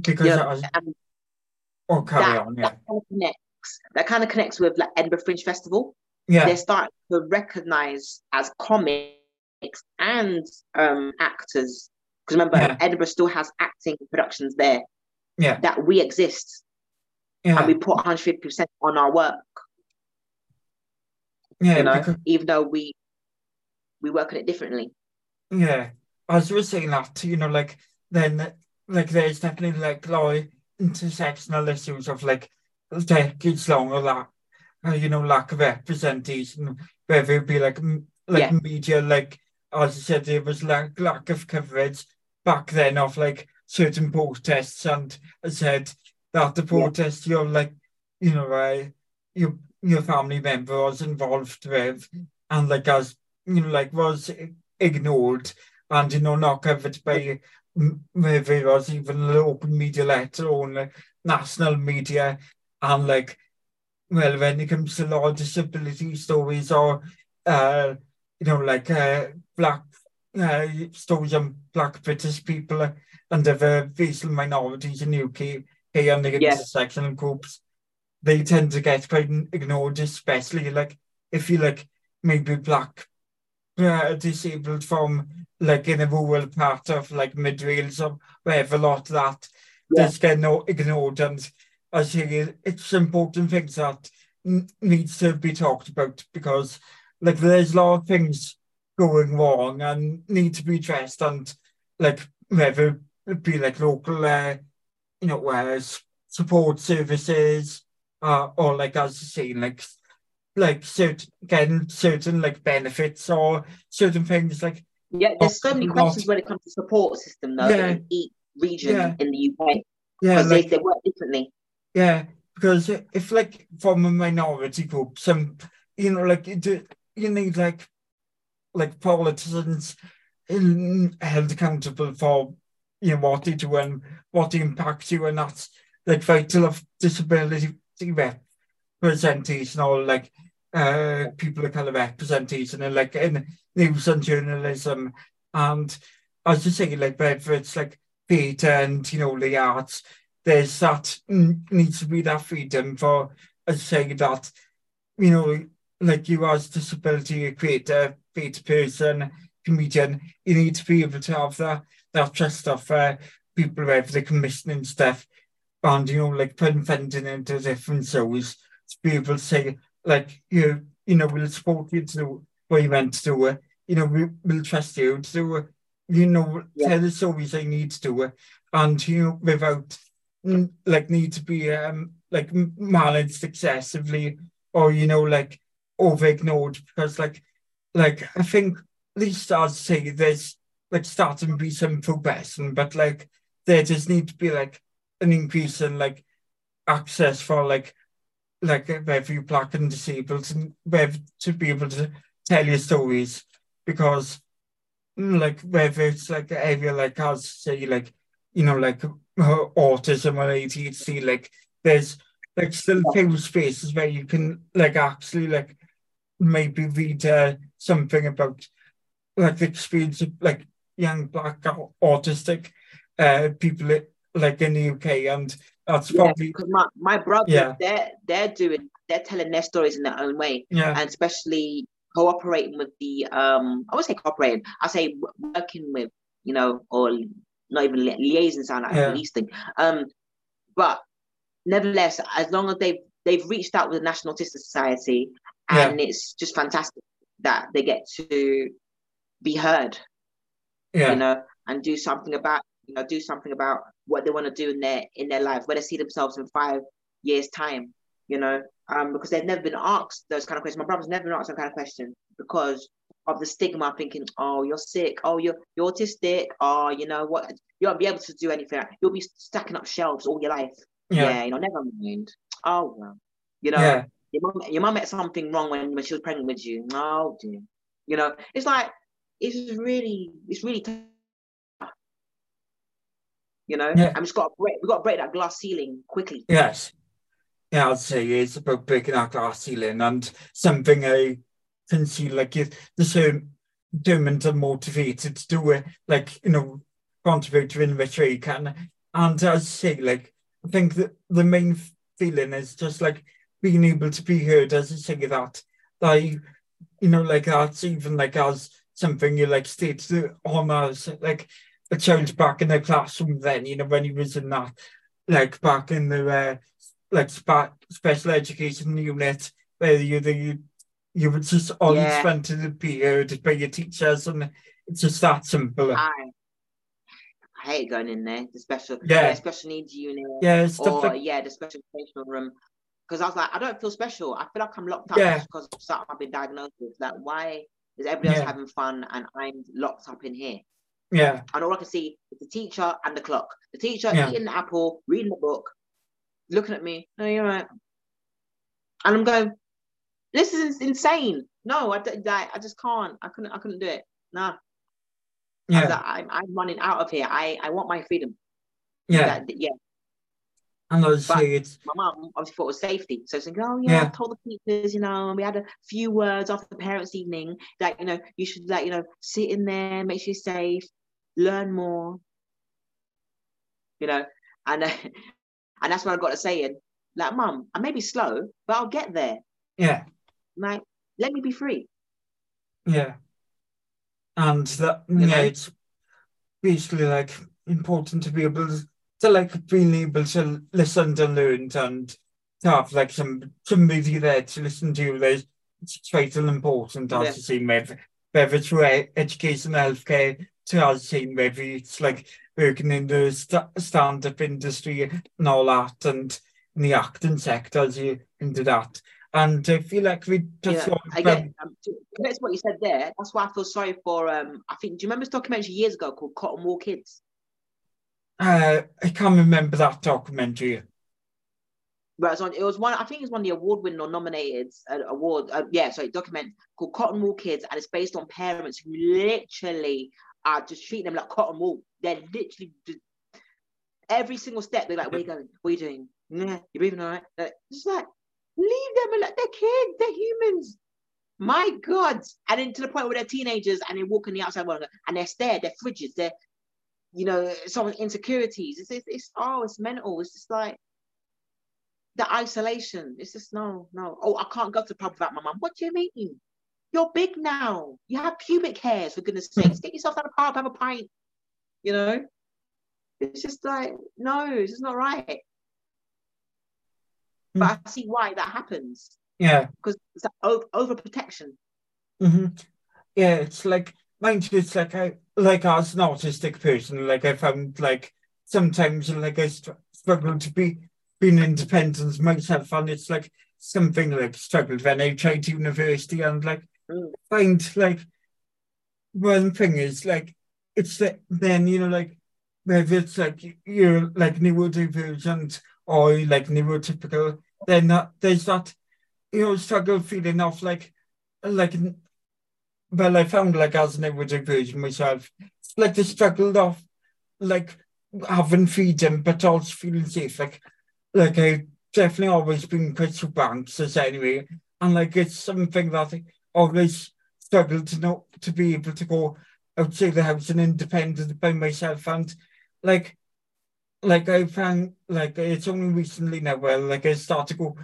Because Yeah, was. Oh, carry that, on. Yeah. that kind of connects. That kind of connects with like Edinburgh Fringe Festival. Yeah. They're starting to recognize as and um, actors. Because remember, Yeah. Edinburgh still has acting productions there. Yeah. That we exist Yeah. and we put 150% on our work. yeah. you know, because- even though we we work on it differently. Yeah, as you were saying that, you know, like then like there's definitely like like intersectional issues of like decades long of that, uh, you know, lack of representation, whether it be like like Yeah. media, like as I said, there was lack, lack of coverage back then of like certain protests, and I said that the protest you're like, you know, uh, your your family member was involved with, and like as you know, like was ignored, and you know, not covered by maybe it was even an open media letter on uh, national media, and like, well, when it comes to law disability stories or uh, you know like uh black uh stories on black British people and other racial minorities in the UK and the Yeah. intersectional groups they tend to get quite ignored especially like if you like maybe black uh, disabled from like in a rural part of like mid Wales or wherever a lot of that Yeah. does get no ignored and I say it's important things that needs to be talked about because like there's a lot of things going wrong and need to be addressed and like whether it be like local uh, you know uh, s- support services uh, or like as you say like like certain getting certain like benefits or certain things like Yeah, there's so many not- questions when it comes to support system though Yeah. in each region Yeah. in the UK yeah because like they, they work differently. Yeah, because if like from a minority group, some you know, like do, you need like like politicians held accountable for you know what they do and what impacts you, and that's like vital of disability representation or like uh people of colour representation and like in news and journalism. And as you say like whether it's like theatre and you know the arts there's that needs to be that freedom for as I say that you know like you as disability creator theatre person comedian. You need to be able to have that that trust of uh, people whether they're commissioning stuff. And you know like putting funding into different shows to be able to say like you you know we'll support you to do what you meant to do. It you know we, we'll trust you to do it you know Yeah. tell the stories they need to do. It and you know without like need to be um like managed excessively or you know like over ignored because like like I think at least I'd say there's like starting to be some progression, but like there just need to be like an increase in like access for like like every black and disabled and where to be able to tell your stories because mm, like whether it's like an area like I'll say like you know like autism or ADHD like there's like still few spaces where you can like actually like maybe read uh, something about like the experience of like young black autistic uh, people like in the UK and that's probably because my, my brother yeah. they're they're doing they're telling their stories in their own way yeah and especially cooperating with the um I would say cooperating I say working with you know or not even li- liaison sound like yeah. police thing um but nevertheless as long as they've they've reached out with the National Autistic Society and yeah. it's just fantastic that they get to be heard yeah. you know and do something about you know do something about what they want to do in their in their life where they see themselves in five years time you know? Um because they've never been asked those kind of questions. My brother's never been asked that kind of question because of the stigma thinking oh you're sick. Oh you're you're autistic. Oh you know what? You won't be able to do anything. You'll be stacking up shelves all your life. Yeah, yeah you know never mind. Oh well you know? Yeah. Your mom your mom had something wrong when, when she was pregnant with you oh dear you know it's like it's really it's really tough you know, yeah. and we've got to break, we've got to break that glass ceiling quickly. Yes, yeah, I'd say it's about breaking that glass ceiling and something I can see like the same determined and motivated to do it, like you know, contribute to in which way you can. And as I say, like I think that the main feeling is just like being able to be heard as I say that. That you know, like that's even like as something you like state on as like a child back in the classroom then, you know, when he was in that, like back in the uh, like spa- special education unit where you you you were just all yeah. spent to the period by your teachers and it's just that simple. I, I hate going in there, the special yeah, yeah special needs unit. Yeah, or like, yeah, the special educational room. Because I was like, I don't feel special. I feel like I'm locked up yeah. because of something I've been diagnosed with. Like, why is everybody else having fun and I'm locked up in here? Yeah. And all I can see is the teacher and the clock. The teacher yeah. eating the apple, reading the book, looking at me. No, you're right. And I'm going, this is insane. No, I, I, I just can't. I couldn't. I couldn't do it. Nah. Yeah. I'm, I'm running out of here. I, I want my freedom. Yeah. That, yeah. And obviously, it's my mum obviously thought it was safety. So it's like, oh yeah, yeah, I told the teachers, you know, and we had a few words after the parents' evening that you know you should like you know sit in there, make sure you're safe, learn more, you know, and uh, (laughs) and that's what I got to say. And like, mum, I may be slow, but I'll get there. Yeah. Like, let me be free. Yeah. And that you yeah, know? it's basically like important to be able to to like being able to listen to learn and to have like some somebody there to listen to like it's vital important as yeah. you've seen with whether through education healthcare to as seen whether it's like working in the st stand-up industry and all that and in the acting sector as you into that. And I feel like we just yeah, I um, that's what you said there. That's why I feel sorry for um I think do you remember this documentary years ago called Cotton Wall Kids? Uh, I can't remember that documentary. It was, it was one. I think it's one of the award-winning or nominated uh, award. Uh, yeah, sorry, document called Cotton Wool Kids, and it's based on parents who literally are just treating them like cotton wool. They're literally just, every single step. They're like, "Where you going? What are you doing? Yeah, you breathing all right?" Like, it's like leave them alone. They're kids. They're humans. My God! And then to the point where they're teenagers and they walk in the outside world and they're scared. They're frigid. They're you know, some insecurities. It's, it's, it's oh, it's mental. It's just like the isolation. It's just no, no. Oh, I can't go to the pub without my mum. What do you mean? You're big now. You have pubic hairs, for goodness sakes. Get yourself out of the pub, have a pint. You know? It's just like, no, it's just not right. Mm. But I see why that happens. Yeah. Because it's like over overprotection. Mm-hmm. Yeah, it's like mind you, it's like I like as an autistic person, like I found like sometimes like I struggle to be being independent myself, and it's like something like struggled when I tried university and like mm. find like one thing is like it's the, then you know like whether it's like you're like neurodivergent or like neurotypical, then that, there's that you know struggle feeling of like like well I found like as neurodivergent myself, like the struggle of like having freedom but also feeling safe. Like like I definitely always been quite super anxious anyway. And like it's something that I always struggled to not to be able to go outside the house and independent by myself and like like I found like it's only recently now where like I start to go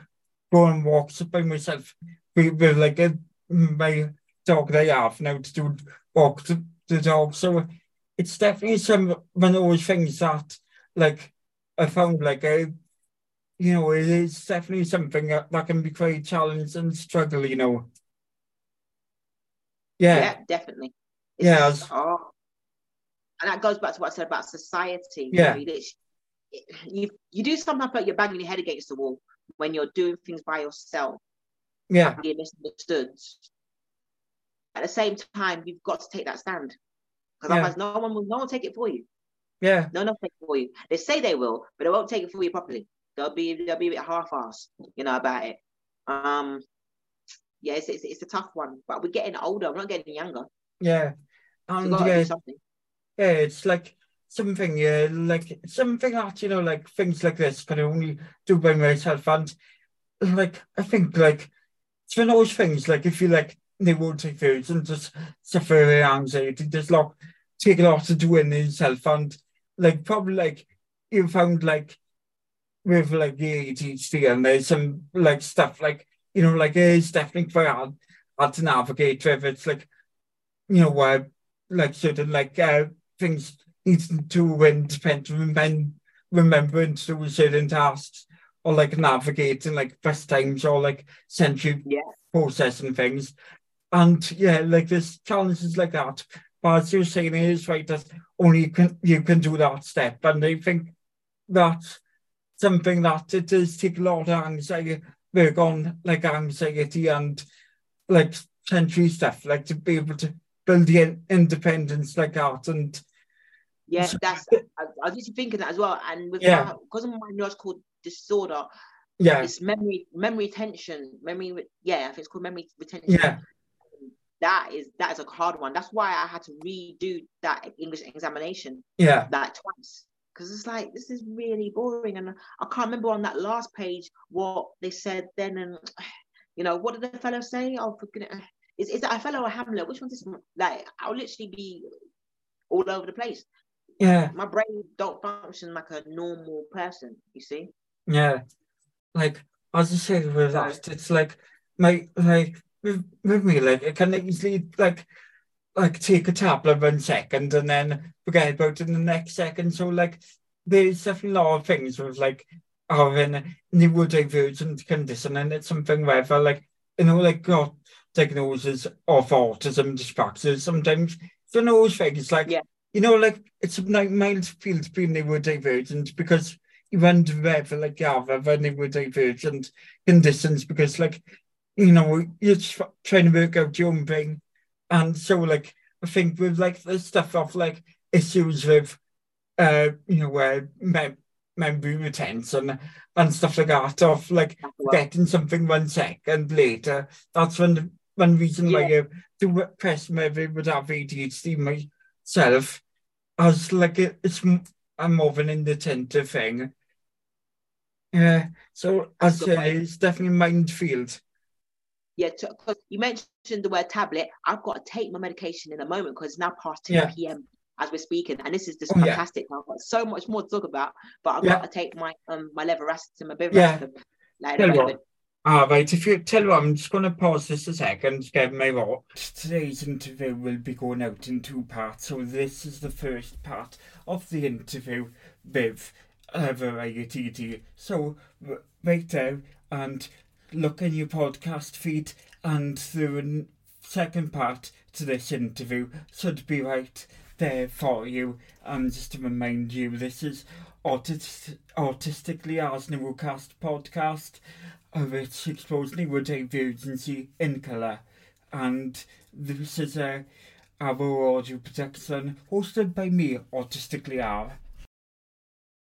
go on walks by myself with, with like a, my dog they have now to do walk the, the dog. So it's definitely some one of those things that like I found like I you know, it is definitely something that, that can be quite challenging and struggle, you know. Yeah. Yeah, definitely. It's, Yeah. Oh. And that goes back to what I said about society. Yeah. You, know, it- you, you do sometimes put your banging your head against the wall when you're doing things by yourself, Yeah. misunderstood. At the same time, you've got to take that stand. Because Yeah. otherwise no one will no one will take it for you. Yeah. No one will take it for you. They say they will, but they won't take it for you properly. They'll be they'll be a bit half-assed, you know, about it. Um yeah, it's, it's, it's a tough one, but we're getting older. We're not getting younger. Yeah. And to yeah, do something. yeah, it's like something, yeah, like something that, you know, like things like this can only do by myself. And like, I think, like, it's one of those things, like, if you like neurodivergent and just suffer with anxiety, there's a lot, take a lot to do in yourself. And like, probably like, you found like, with like the ADHD and there's some like stuff like, you know, like it's definitely quite hard, hard to navigate with. It's like, you know, where like certain like uh, things need to do when depend remember remembering to do certain tasks or like navigating like first times or like sensory Yeah. processing things. And yeah, like there's challenges like that. But as you're saying, it is right that only you can you can do that step. And I think that's something that it does take a lot of anxiety work on like anxiety and like sensory stuff, like to be able to build the in- independence like that. And Yeah, So- that's. I, I was just thinking that as well, and with Yeah. my, because of my neurological disorder, yeah, it's memory, memory retention, memory. Yeah, I think it's called memory retention. yeah, That is that is a hard one. That's why I had to redo that English examination yeah, That twice because it's like this is really boring, and I can't remember on that last page what they said then, and (sighs) you know what did the fellow say? Oh, for goodness, (sighs) is is that Othello or Hamlet? Which one's this? Like I'll literally be all over the place. yeah, my brain don't function like a normal person, you see? yeah. Like as I said with that, it's like my like with, with me, like I can easily like like take a tablet one second and then forget about it in the next second. So like there's definitely a lot of things with like having a neurodivergent condition and it's something where I like you know like got diagnosis of autism dyspraxia sometimes of those things like Yeah. you know like it's a like mild field to be neurodivergent because you wonder whether like you have other neurodivergent conditions because like you know, you're trying to work out your own thing. And so, like, I think with like the stuff of like issues with, uh, you know, uh, mem- memory retention and, and stuff like that, of like getting something one second later, that's one one reason yeah. why I do press maybe would have ADHD myself, as like it, it's I'm more of an inattentive thing. Yeah, uh, so as uh, it's definitely minefield. Yeah, because you mentioned the word tablet. I've got to take my medication in a moment because it's now past 2 Yeah. p.m. as we're speaking. And this is just Oh, yeah. fantastic. I've got so much more to talk about, but I've Yeah. got to take my um my levoracid and my Yeah. bivacid. Like, Tell you the rest of what. it. Ah, right. If you tell you what, I'm just going to pause this a second, get my what. Today's interview will be going out in two parts. So this is the first part of the interview with uh, Variety So r- right there and look in your podcast feed, and the second part to this interview should be right there for you. And just to remind you, this is Autis- Autisticly as Neurocast podcast of which exposed neurodivergency in colour. And this is a, our audio production, hosted by me, Autisticly Aar.